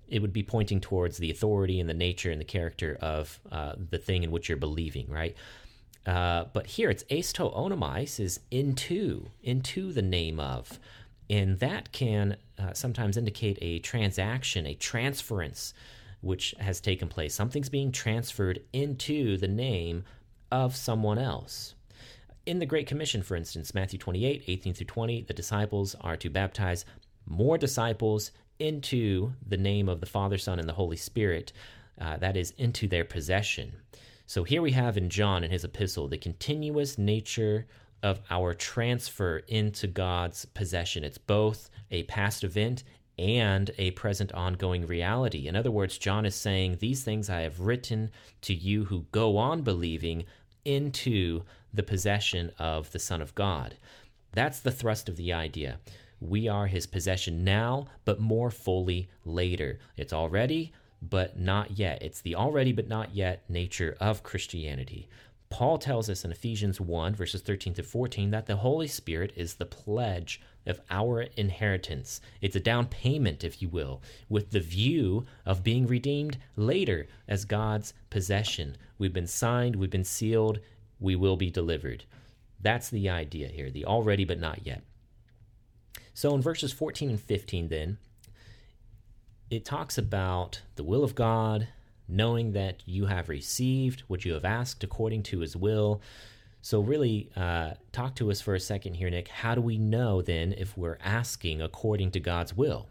it would be pointing towards the authority and the nature and the character of uh, the thing in which you're believing, right? Uh, but here it's eisto onomais is into, into the name of. And that can uh, sometimes indicate a transaction, a transference, which has taken place. Something's being transferred into the name of someone else. In the Great Commission, for instance, Matthew 28, 18 through 20, the disciples are to baptize more disciples into the name of the Father, Son, and the Holy Spirit. Uh, that is, into their possession. So here we have in John in his epistle the continuous nature of our transfer into God's possession. It's both a past event and a present ongoing reality. In other words, John is saying, These things I have written to you who go on believing into the possession of the Son of God. That's the thrust of the idea. We are his possession now, but more fully later. It's already, but not yet. It's the already, but not yet nature of Christianity. Paul tells us in Ephesians 1, verses 13 to 14, that the Holy Spirit is the pledge of our inheritance. It's a down payment, if you will, with the view of being redeemed later as God's possession. We've been signed, we've been sealed, we will be delivered. That's the idea here, the already but not yet. So in verses 14 and 15, then, it talks about the will of God, knowing that you have received what you have asked according to his will. So, really, uh, talk to us for a second here, Nick. How do we know then if we're asking according to God's will?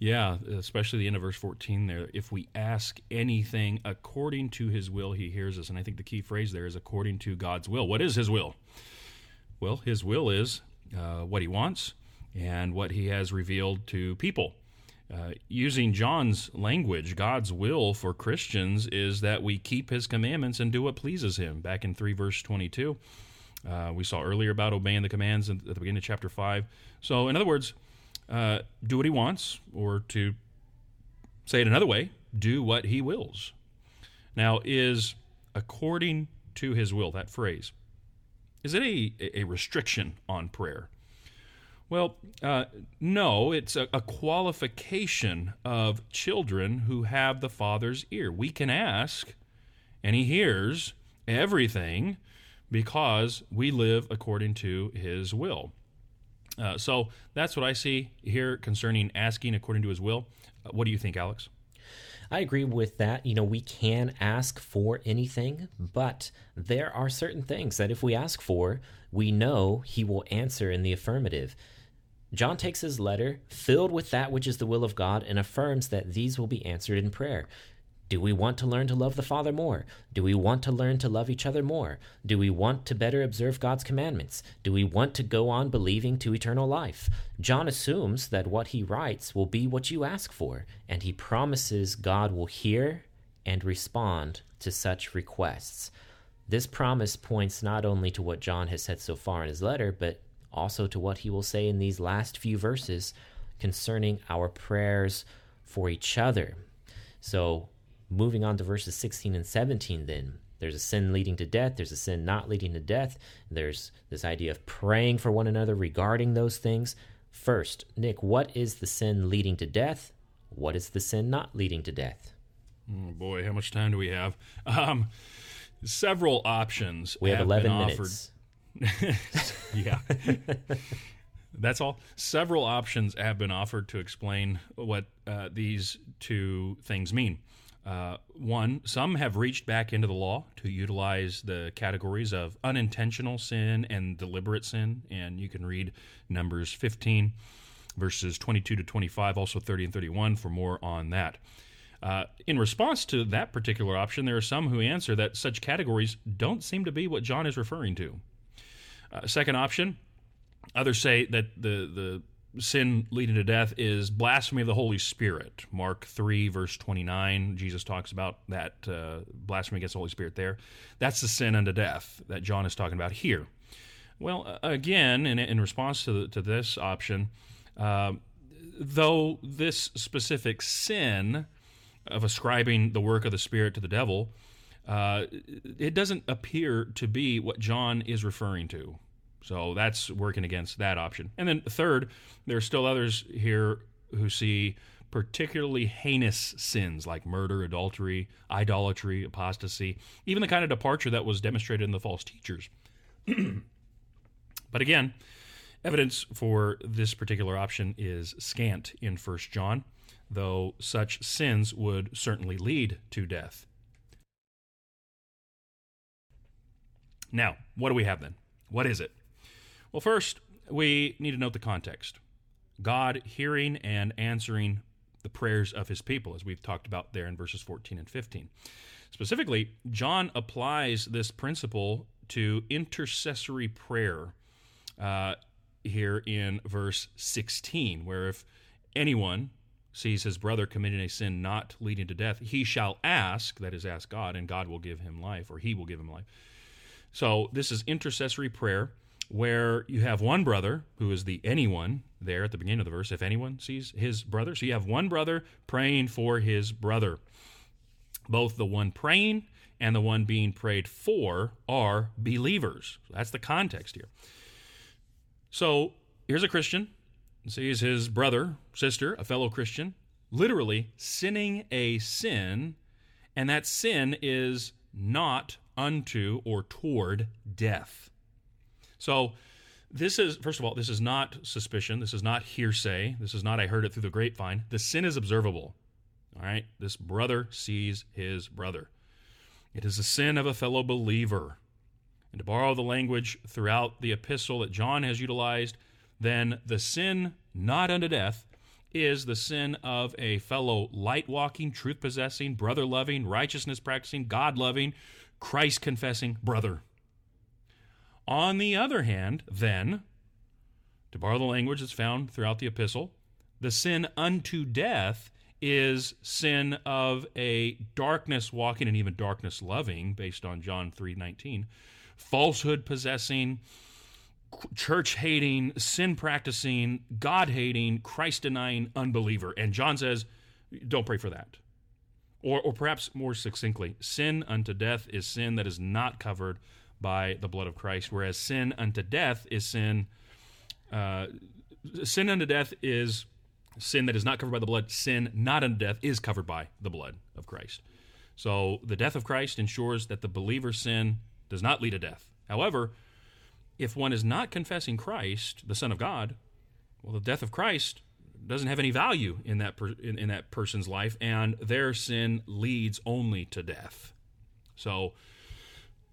Yeah, especially the end of verse 14 there. If we ask anything according to his will, he hears us. And I think the key phrase there is according to God's will. What is his will? Well, his will is uh, what he wants, and what he has revealed to people. Uh, using John's language, God's will for Christians is that we keep his commandments and do what pleases him. Back in 3 verse 22, uh, we saw earlier about obeying the commands at the beginning of chapter 5. So, in other words, uh, do what he wants, or to say it another way, do what he wills. Now, is according to his will, that phrase, is it a, a restriction on prayer? Well, uh, no, it's a, a, qualification of children who have the Father's ear. We can ask, and He hears everything because we live according to His will. Uh, so that's what I see here concerning asking according to His will. Uh, what do you think, Alex? I agree with that. You know, we can ask for anything, but there are certain things that if we ask for, we know He will answer in the affirmative. John takes his letter filled with that which is the will of God and affirms that these will be answered in prayer. Do we want to learn to love the Father more? Do we want to learn to love each other more? Do we want to better observe God's commandments? Do we want to go on believing to eternal life? John assumes that what he writes will be what you ask for, and he promises God will hear and respond to such requests. This promise points not only to what John has said so far in his letter, but also to what he will say in these last few verses concerning our prayers for each other. So, moving on to verses 16 and 17, then, there's a sin leading to death, there's a sin not leading to death, there's this idea of praying for one another regarding those things. First, Nick, what is the sin leading to death? what is the sin not leading to death? Oh boy, how much time do we have? Um, several options. We have, have 11 been minutes. yeah. That's all. Several options have been offered to explain what uh, these two things mean. Uh, one, some have reached back into the law to utilize the categories of unintentional sin and deliberate sin, and you can read Numbers 15, verses 22 to 25, also 30 and 31 for more on that. Uh, in response to that particular option, there are some who answer that such categories don't seem to be what John is referring to. Uh, second option, others say that the, the sin leading to death is blasphemy of the Holy Spirit. Mark 3, verse 29, Jesus talks about that uh, blasphemy against the Holy Spirit there. That's the sin unto death that John is talking about here. Well, again, in, in response to, the, to this option, uh, though this specific sin of ascribing the work of the Spirit to the devil, uh, it doesn't appear to be what John is referring to. So that's working against that option. And then third, there are still others here who see particularly heinous sins like murder, adultery, idolatry, apostasy, even the kind of departure that was demonstrated in the false teachers. but again, evidence for this particular option is scant in 1 John, though such sins would certainly lead to death. Now, what do we have then? What is it? Well, first, we need to note the context God hearing and answering the prayers of his people, as we've talked about there in verses 14 and 15. Specifically, John applies this principle to intercessory prayer uh, here in verse 16, where if anyone sees his brother committing a sin not leading to death, he shall ask, that is, ask God, and God will give him life, or he will give him life. So this is intercessory prayer where you have one brother who is the anyone there at the beginning of the verse, if anyone sees his brother. So you have one brother praying for his brother. Both the one praying and the one being prayed for are believers. That's the context here. So here's a Christian, sees his brother, sister, a fellow Christian, literally sinning a sin, and that sin is not unto or toward death. So, this is, first of all, this is not suspicion. This is not hearsay. This is not, I heard it through the grapevine. The sin is observable. All right? This brother sees his brother. It is a sin of a fellow believer. And to borrow the language throughout the epistle that John has utilized, then the sin not unto death is the sin of a fellow light walking, truth possessing, brother loving, righteousness practicing, God loving, Christ confessing brother. On the other hand, then, to borrow the language that's found throughout the epistle, the sin unto death is sin of a darkness walking and even darkness loving based on John 3:19 falsehood possessing church hating sin practicing god hating christ denying unbeliever. And John says don't pray for that. Or or perhaps more succinctly sin unto death is sin that is not covered by the blood of Christ, whereas sin unto death is sin. Uh, sin unto death is sin that is not covered by the blood. Sin not unto death is covered by the blood of Christ. So the death of Christ ensures that the believer's sin does not lead to death. However, if one is not confessing Christ, the Son of God, well, the death of Christ doesn't have any value in that per, in, in that person's life, and their sin leads only to death. So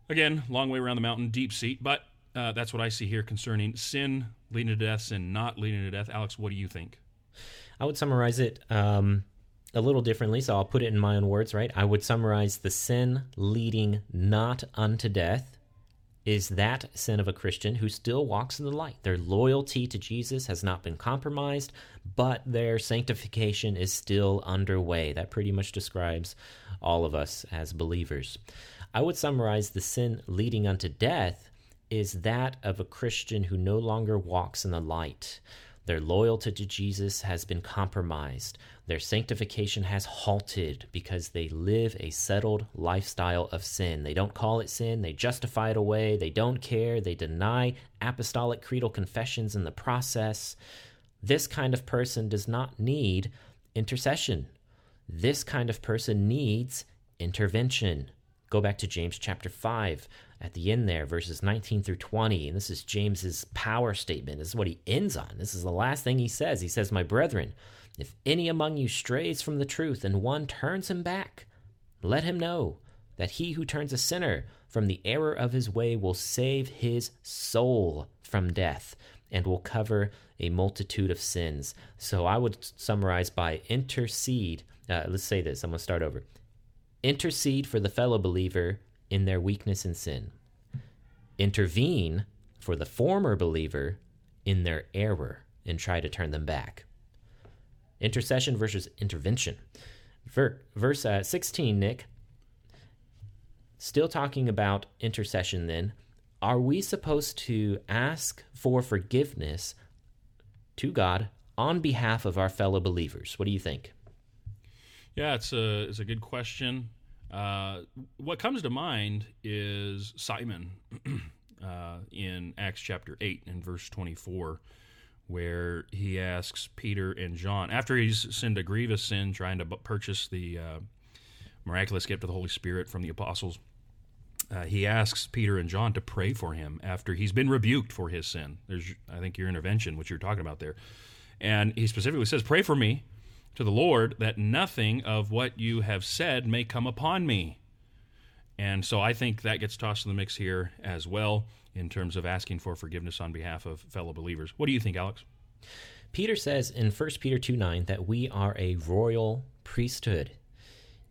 Again, long way around the mountain, deep seat, but uh, that's what I see here concerning sin leading to death, sin not leading to death. Alex, what do you think? I would summarize it um, a little differently, so I'll put it in my own words, right? I would summarize the sin leading not unto death is that sin of a Christian who still walks in the light. Their loyalty to Jesus has not been compromised, but their sanctification is still underway. That pretty much describes all of us as believers. I would summarize the sin leading unto death is that of a Christian who no longer walks in the light. Their loyalty to Jesus has been compromised. Their sanctification has halted because they live a settled lifestyle of sin. They don't call it sin, they justify it away, they don't care, they deny apostolic creedal confessions in the process. This kind of person does not need intercession. This kind of person needs intervention. Go back to James chapter 5 at the end there, verses 19 through 20. And this is James's power statement. This is what he ends on. This is the last thing he says. He says, My brethren, if any among you strays from the truth and one turns him back, let him know that he who turns a sinner from the error of his way will save his soul from death and will cover a multitude of sins. So I would summarize by intercede. Uh, let's say this. I'm going to start over. Intercede for the fellow believer in their weakness and sin. Intervene for the former believer in their error and try to turn them back. Intercession versus intervention. Verse uh, 16, Nick. Still talking about intercession, then. Are we supposed to ask for forgiveness to God on behalf of our fellow believers? What do you think? Yeah, it's a it's a good question. Uh, what comes to mind is Simon uh, in Acts chapter eight and verse twenty four, where he asks Peter and John after he's sinned a grievous sin, trying to purchase the uh, miraculous gift of the Holy Spirit from the apostles. Uh, he asks Peter and John to pray for him after he's been rebuked for his sin. There's, I think, your intervention, which you're talking about there. And he specifically says, Pray for me to the Lord that nothing of what you have said may come upon me. And so I think that gets tossed in the mix here as well in terms of asking for forgiveness on behalf of fellow believers. What do you think, Alex? Peter says in 1 Peter 2 9 that we are a royal priesthood.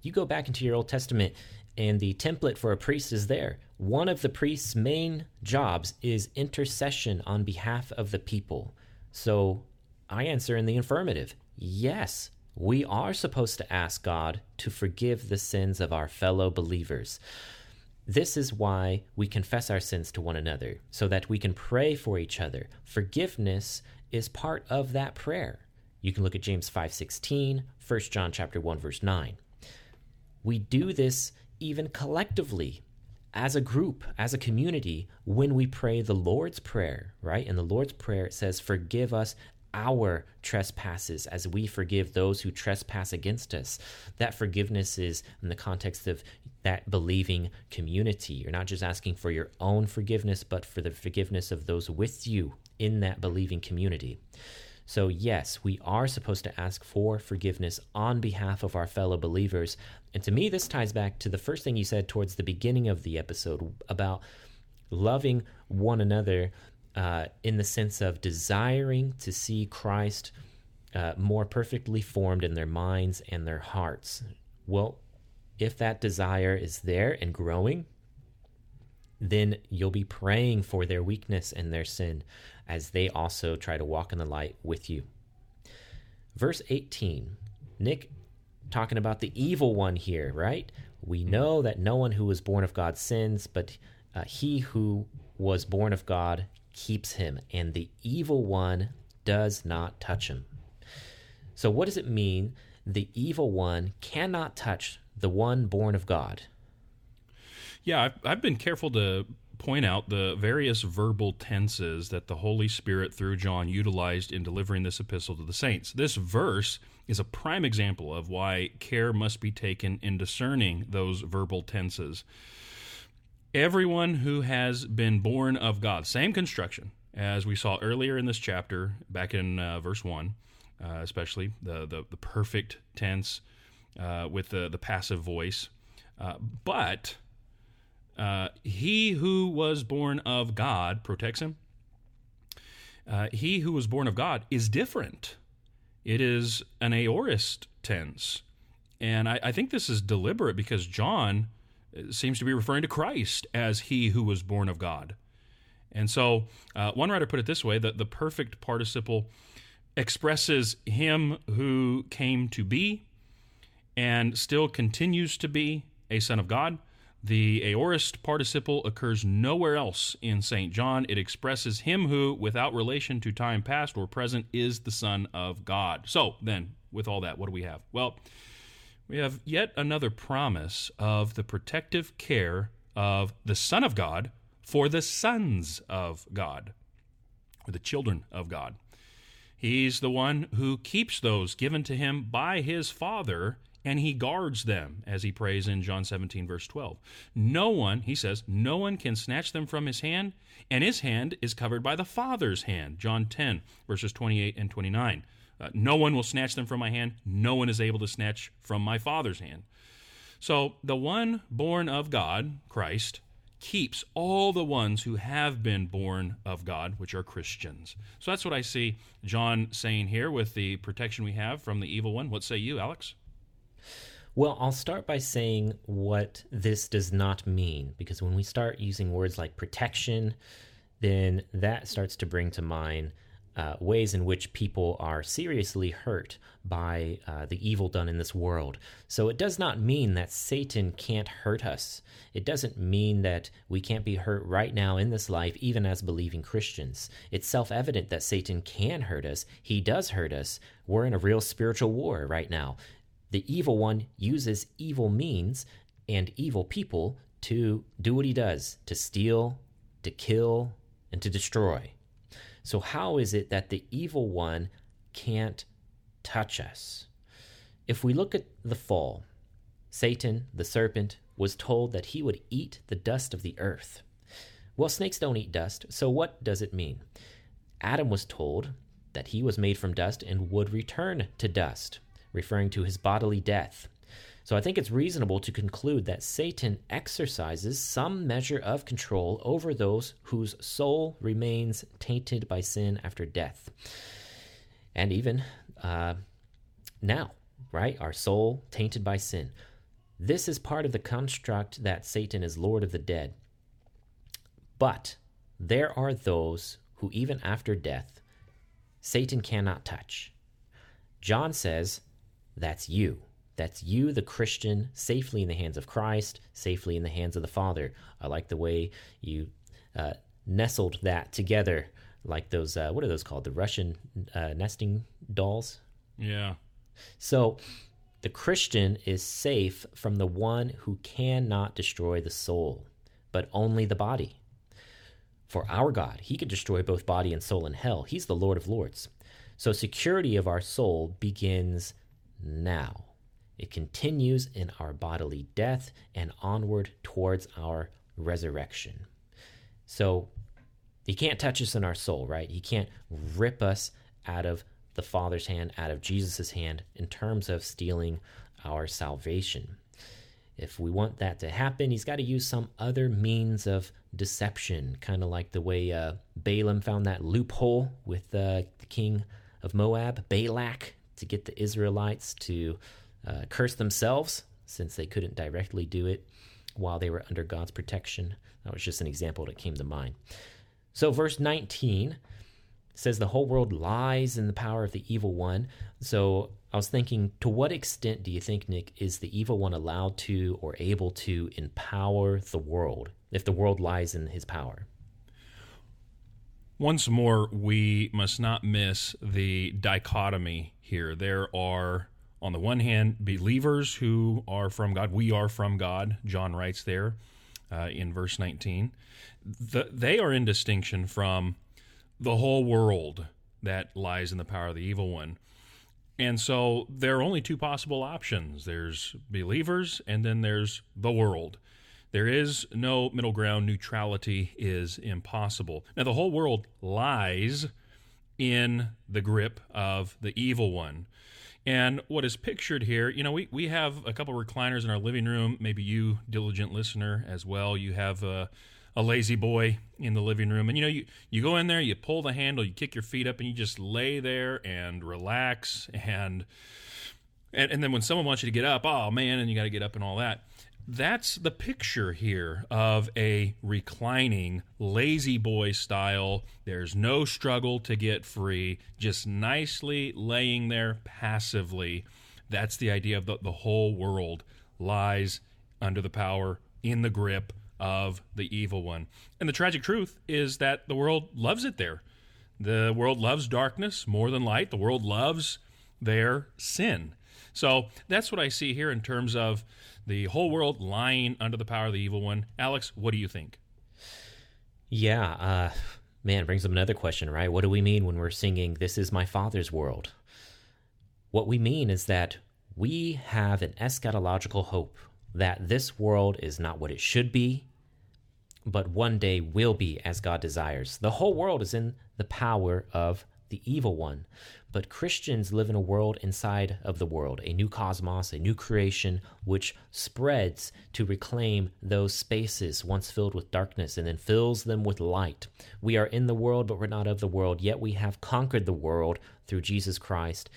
You go back into your Old Testament, and the template for a priest is there. One of the priest's main jobs is intercession on behalf of the people. So I answer in the affirmative yes, we are supposed to ask God to forgive the sins of our fellow believers. This is why we confess our sins to one another, so that we can pray for each other. Forgiveness is part of that prayer. You can look at James 5:16, 1 John chapter 1 verse 9. We do this even collectively as a group, as a community, when we pray the Lord's Prayer, right? In the Lord's Prayer, it says, Forgive us our trespasses as we forgive those who trespass against us. That forgiveness is in the context of that believing community. You're not just asking for your own forgiveness, but for the forgiveness of those with you in that believing community. So, yes, we are supposed to ask for forgiveness on behalf of our fellow believers. And to me, this ties back to the first thing you said towards the beginning of the episode about loving one another uh, in the sense of desiring to see Christ uh, more perfectly formed in their minds and their hearts. Well, if that desire is there and growing, then you'll be praying for their weakness and their sin as they also try to walk in the light with you. Verse 18, Nick talking about the evil one here, right? We know that no one who was born of God sins, but uh, he who was born of God keeps him, and the evil one does not touch him. So, what does it mean? The evil one cannot touch the one born of God. Yeah, I've, I've been careful to point out the various verbal tenses that the Holy Spirit, through John, utilized in delivering this epistle to the saints. This verse is a prime example of why care must be taken in discerning those verbal tenses. Everyone who has been born of God, same construction as we saw earlier in this chapter, back in uh, verse 1, uh, especially the, the, the, perfect tense uh, with the, the passive voice. Uh, but uh, he who was born of God protects him. Uh, he who was born of God is different. It is an aorist tense. And I, I, think this is deliberate because John seems to be referring to Christ as he who was born of God. And so uh, one writer put it this way that the perfect participle expresses him who came to be and still continues to be a son of God. The aorist participle occurs nowhere else in St. John. It expresses him who, without relation to time past or present, is the Son of God. So, then, with all that, what do we have? Well, we have yet another promise of the protective care of the Son of God for the sons of God, or the children of God. He's the one who keeps those given to him by his Father, and he guards them, as he prays in John 17, verse 12. No one, he says, no one can snatch them from his hand, and his hand is covered by the Father's hand. John 10, verses 28 and 29. Uh, no one will snatch them from my hand. No one is able to snatch from my Father's hand. So the one born of God, Christ, keeps all the ones who have been born of God, which are Christians. So that's what I see John saying here with the protection we have from the evil one. What say you, Alex? Well, I'll start by saying what this does not mean, because when we start using words like protection, then that starts to bring to mind uh, ways in which people are seriously hurt by uh, the evil done in this world. So it does not mean that Satan can't hurt us. It doesn't mean that we can't be hurt right now in this life, even as believing Christians. It's self evident that Satan can hurt us. He does hurt us. We're in a real spiritual war right now. The evil one uses evil means and evil people to do what he does to steal, to kill, and to destroy. So, how is it that the evil one can't touch us? If we look at the fall, Satan, the serpent, was told that he would eat the dust of the earth. Well, snakes don't eat dust, so what does it mean? Adam was told that he was made from dust and would return to dust, referring to his bodily death. So I think it's reasonable to conclude that Satan exercises some measure of control over those whose soul remains tainted by sin after death. And even uh, now, right? Our soul tainted by sin. This is part of the construct that Satan is Lord of the dead. But there are those who, even after death, Satan cannot touch. John says, That's you. That's you, the Christian, safely in the hands of Christ, safely in the hands of the Father. I like the way you uh, nestled that together, like those, uh, what are those called? The Russian uh, nesting dolls? Yeah. So the Christian is safe from the one who cannot destroy the soul, but only the body. For our God, he could destroy both body and soul in hell. He's the Lord of Lords. So security of our soul begins now. It continues in our bodily death and onward towards our resurrection. So he can't touch us in our soul, right? He can't rip us out of the Father's hand, out of Jesus' hand, in terms of stealing our salvation. If we want that to happen, he's got to use some other means of deception, kind of like the way uh, Balaam found that loophole with uh, the king of Moab, Balak, to get the Israelites to uh, curse themselves since they couldn't directly do it while they were under God's protection. That was just an example that came to mind. So, verse 19 says the whole world lies in the power of the evil one. So, I was thinking, to what extent do you think, Nick, is the evil one allowed to or able to empower the world if the world lies in his power? Once more, we must not miss the dichotomy here. There are on the one hand, believers who are from God, we are from God, John writes there uh, in verse 19. The, they are in distinction from the whole world that lies in the power of the evil one. And so there are only two possible options there's believers, and then there's the world. There is no middle ground. Neutrality is impossible. Now, the whole world lies in the grip of the evil one. And what is pictured here, you know, we, we have a couple recliners in our living room. Maybe you, diligent listener, as well. You have a, a La-Z-Boy in the living room. And, you know, you, you go in there, you pull the handle, you kick your feet up, and you just lay there and relax. And, and, and then when someone wants you to get up, oh, man, and you got to get up and all that. That's the picture here of a reclining, La-Z-Boy style. There's no struggle to get free, just nicely laying there passively. That's the idea of the, the whole world lies under the power, in the grip of the evil one. And the tragic truth is that the world loves it there. The world loves darkness more than light. The world loves their sin. So that's what I see here in terms of the whole world lying under the power of the evil one. Alex, what do you think? Yeah, uh, Man, brings up another question, right? What do we mean when we're singing, This is my Father's world? What we mean is that we have an eschatological hope that this world is not what it should be, but one day will be as God desires. The whole world is in the power of the evil one. But Christians live in a world inside of the world, a new cosmos, a new creation, which spreads to reclaim those spaces once filled with darkness and then fills them with light. We are in the world, but we're not of the world, yet we have conquered the world through Jesus Christ.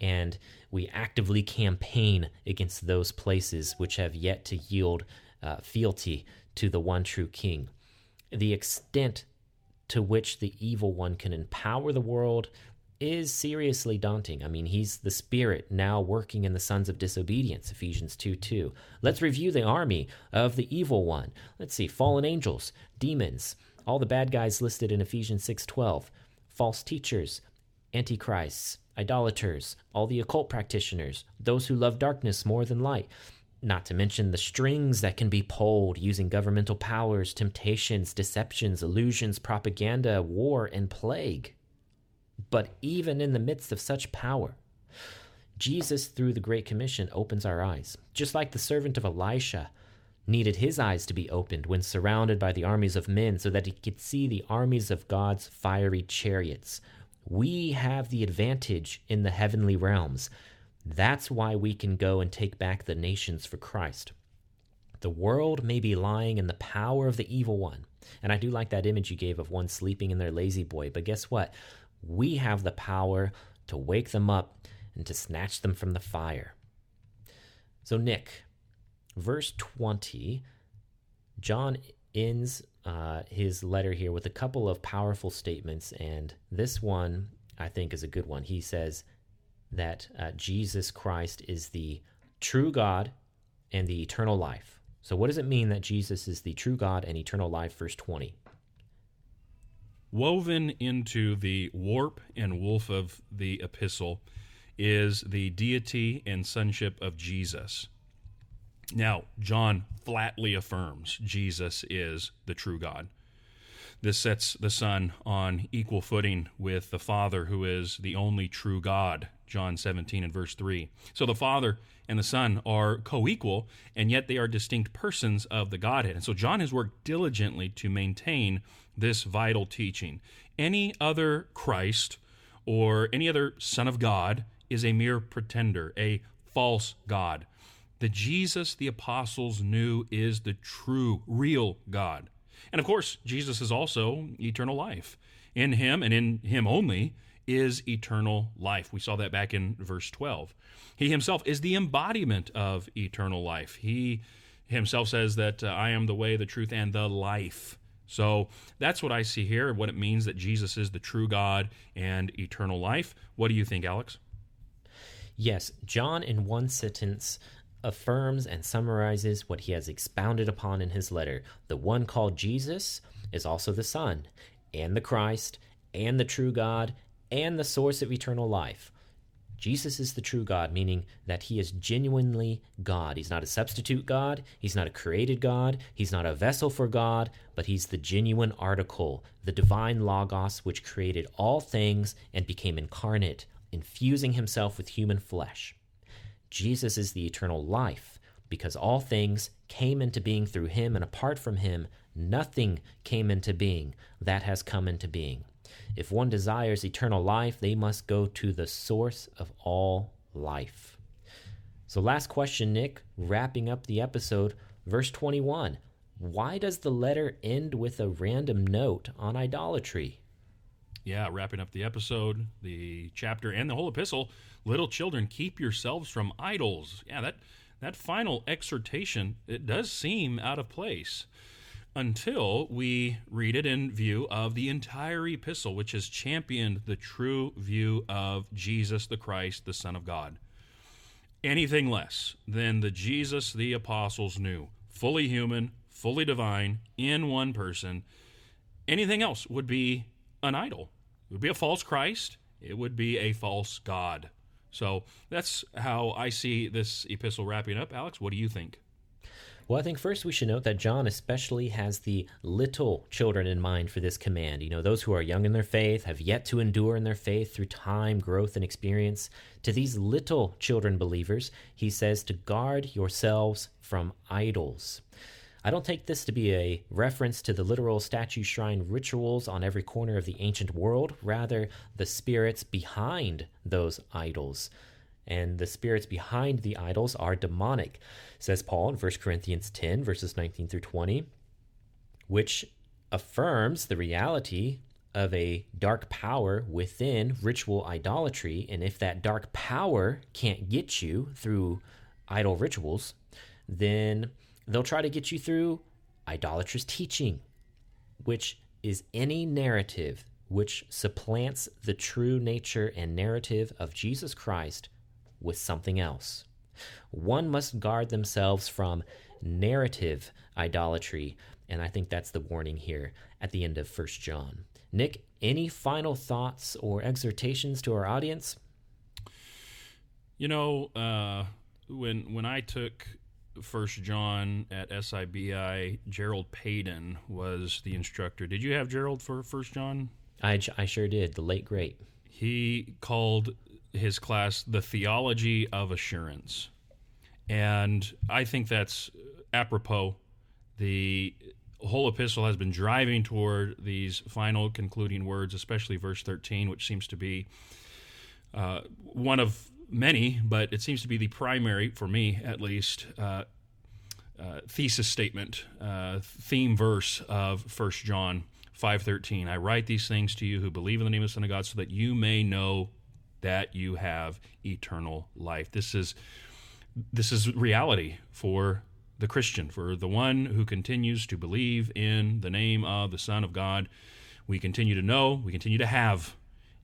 And we actively campaign against those places which have yet to yield uh, fealty to the one true King. The extent to which the evil one can empower the world is seriously daunting. I mean, he's the spirit now working in the sons of disobedience, Ephesians 2 2. Let's review the army of the evil one. Let's see, fallen angels, demons, all the bad guys listed in Ephesians 6 12, false teachers, antichrists, idolaters, all the occult practitioners, those who love darkness more than light. Not to mention the strings that can be pulled using governmental powers, temptations, deceptions, illusions, propaganda, war, and plague. But even in the midst of such power, Jesus, through the Great Commission, opens our eyes. Just like the servant of Elisha needed his eyes to be opened when surrounded by the armies of men so that he could see the armies of God's fiery chariots. We have the advantage in the heavenly realms that's why we can go and take back the nations for Christ. The world may be lying in the power of the evil one. And I do like that image you gave of one sleeping in their La-Z-Boy. But guess what? We have the power to wake them up and to snatch them from the fire. So, Nick, verse 20, John ends uh, his letter here with a couple of powerful statements. And this one, I think, is a good one. He says, that uh, Jesus Christ is the true God and the eternal life. So, what does it mean that Jesus is the true God and eternal life? Verse 20. Woven into the warp and woof of the epistle is the deity and sonship of Jesus. Now, John flatly affirms Jesus is the true God. This sets the Son on equal footing with the Father, who is the only true God John 17 and verse 3. So the Father and the Son are co equal, and yet they are distinct persons of the Godhead. And so John has worked diligently to maintain this vital teaching. Any other Christ or any other Son of God is a mere pretender, a false God. The Jesus the apostles knew is the true, real God. And of course, Jesus is also eternal life. In him and in him only is eternal life. We saw that back in verse 12. He himself is the embodiment of eternal life. He himself says that uh, I am the way, the truth, and the life. So that's what I see here, what it means that Jesus is the true God and eternal life. What do you think, Alex? Yes, John, in one sentence, affirms and summarizes what he has expounded upon in his letter. The one called Jesus is also the Son, and the Christ, and the true God, and the source of eternal life. Jesus is the true God, meaning that he is genuinely God. He's not a substitute God. He's not a created God. He's not a vessel for God, but he's the genuine article, the divine Logos, which created all things and became incarnate, infusing himself with human flesh. Jesus is the eternal life, because all things came into being through him, and apart from him, nothing came into being that has come into being. If one desires eternal life, they must go to the source of all life. So, last question, Nick, wrapping up the episode, verse 21. Why does the letter end with a random note on idolatry? Yeah, wrapping up the episode, the chapter, and the whole epistle. Little children, keep yourselves from idols. Yeah, that that final exhortation it does seem out of place until we read it in view of the entire epistle, which has championed the true view of Jesus the Christ, the Son of God. Anything less than the Jesus the apostles knew, fully human, fully divine, in one person, anything else would be an idol. It would be a false Christ, it would be a false God. So that's how I see this epistle wrapping up. Alex, what do you think? Well, I think first we should note that John especially has the little children in mind for this command. You know, those who are young in their faith, have yet to endure in their faith through time, growth, and experience. To these little children believers, he says to guard yourselves from idols. I don't take this to be a reference to the literal statue shrine rituals on every corner of the ancient world, rather, the spirits behind those idols. And the spirits behind the idols are demonic, says Paul in 1 Corinthians 10, verses 19 through 20, which affirms the reality of a dark power within ritual idolatry. And if that dark power can't get you through idol rituals, then They'll try to get you through idolatrous teaching, which is any narrative which supplants the true nature and narrative of Jesus Christ with something else. One must guard themselves from narrative idolatry, and I think that's the warning here at the end of First John. Nick, any final thoughts or exhortations to our audience? You know, uh, when when I took First John at SIBI, Gerald Payden was the instructor. Did you have Gerald for First John? I, I sure did. The late great. He called his class the theology of assurance, and I think that's apropos. The whole epistle has been driving toward these final concluding words, especially verse 13, which seems to be uh, one of many, but it seems to be the primary, for me at least, uh, uh, thesis statement, uh, theme verse of First John 5.13. I write these things to you who believe in the name of the Son of God so that you may know that you have eternal life. This is this is reality for the Christian, for the one who continues to believe in the name of the Son of God. We continue to know, we continue to have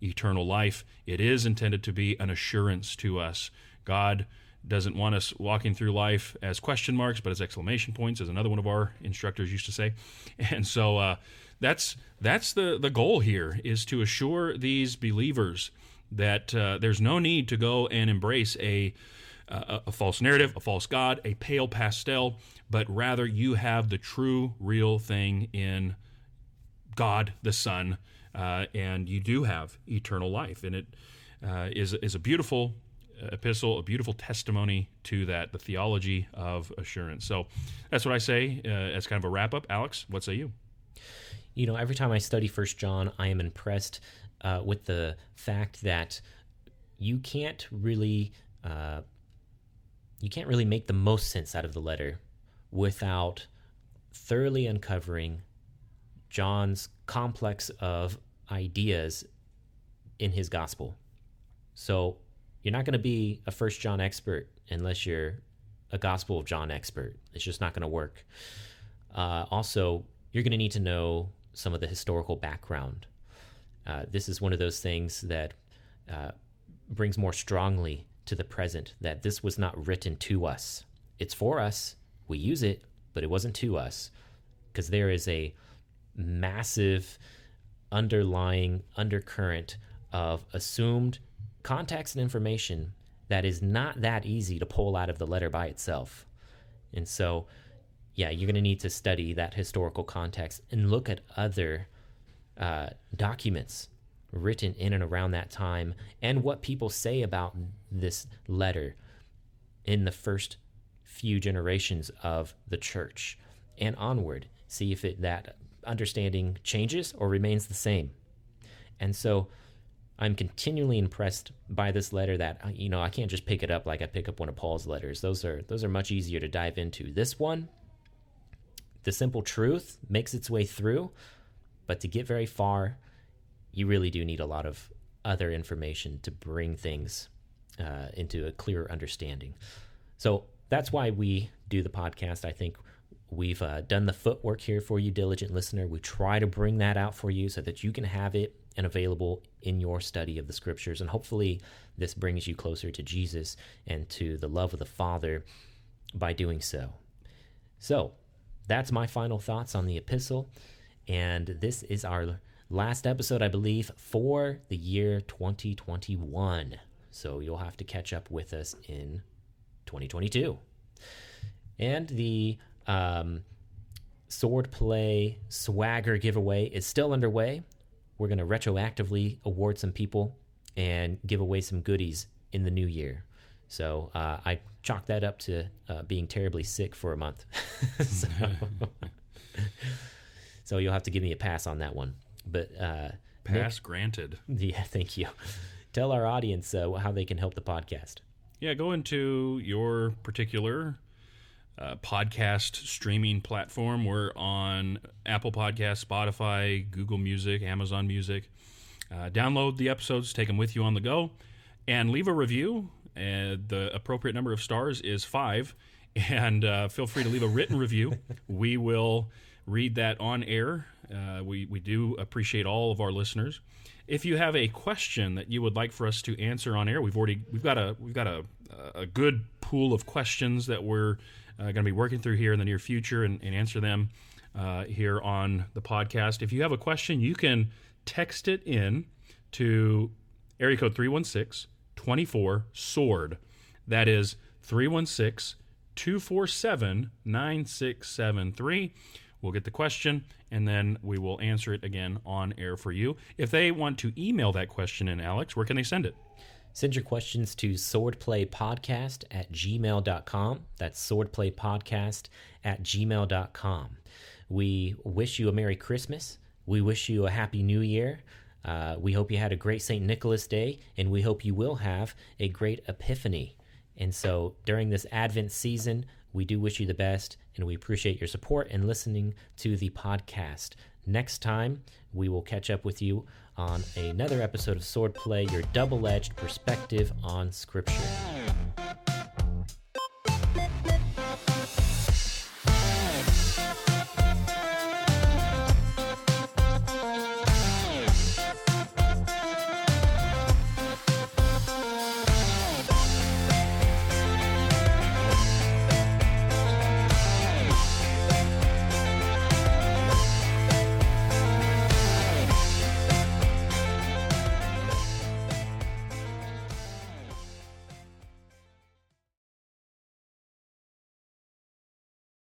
eternal life. It is intended to be an assurance to us. God doesn't want us walking through life as question marks, but as exclamation points, as another one of our instructors used to say. And so uh, that's that's the the goal here is to assure these believers that uh, there's no need to go and embrace a, a a false narrative, a false god, a pale pastel, but rather you have the true, real thing in God the Son uh, and you do have eternal life. And it uh, is is a beautiful epistle, a beautiful testimony to that, the theology of assurance. So that's what I say uh, as kind of a wrap up. Alex, what say you? You know, every time I study First John, I am impressed uh, with the fact that you can't really uh, you can't really make the most sense out of the letter without thoroughly uncovering John's complex of ideas in his gospel. So you're not going to be a First John expert unless you're a Gospel of John expert. It's just not going to work. Uh, also, you're going to need to know some of the historical background. Uh, this is one of those things that uh, brings more strongly to the present that this was not written to us. It's for us. We use it, but it wasn't to us because there is a massive underlying undercurrent of assumed context and information that is not that easy to pull out of the letter by itself. And so, yeah, you're going to need to study that historical context and look at other uh, documents written in and around that time and what people say about this letter in the first few generations of the church and onward. See if it that understanding changes or remains the same. And so I'm continually impressed by this letter that uh, you know I can't just pick it up like I pick up one of Paul's letters. Those are those are much easier to dive into. This one, the simple truth makes its way through, but to get very far, you really do need a lot of other information to bring things uh, into a clearer understanding. So that's why we do the podcast. I think We've uh, done the footwork here for you, diligent listener. We try to bring that out for you so that you can have it and available in your study of the scriptures. And hopefully, this brings you closer to Jesus and to the love of the Father by doing so. So, that's my final thoughts on the epistle. And this is our last episode, I believe, for the year 2021. So, you'll have to catch up with us in 2022. And the Um, swordplay swagger giveaway is still underway. We're going to retroactively award some people and give away some goodies in the new year. So uh, I chalk that up to uh, being terribly sick for a month. so, so, you'll have to give me a pass on that one. But uh, pass Nick, granted. Yeah, thank you. Tell our audience uh, how they can help the podcast. Yeah, go into your particular uh, podcast streaming platform. We're on Apple Podcast, Spotify, Google Music, Amazon Music. Uh, download the episodes, take them with you on the go, and leave a review. And the appropriate number of stars is five. And uh, feel free to leave a written review. We will read that on air. Uh, we we do appreciate all of our listeners. If you have a question that you would like for us to answer on air, we've already we've got a we've got a a good pool of questions that we're uh, going to be working through here in the near future and, and answer them uh, here on the podcast. If you have a question, you can text it in to area code 316 24 SWORD. That is 316 247 9673. We'll get the question and then we will answer it again on air for you. If they want to email that question in, Alex, where can they send it? Send your questions to swordplaypodcast at gmail.com. That's swordplaypodcast at gmail.com. We wish you a Merry Christmas. We wish you a Happy New Year. Uh, we hope you had a great St. Nicholas Day, and we hope you will have a great Epiphany. And so during this Advent season, we do wish you the best, and we appreciate your support and listening to the podcast. Next time, we will catch up with you on another episode of Swordplay, your double edged perspective on Scripture.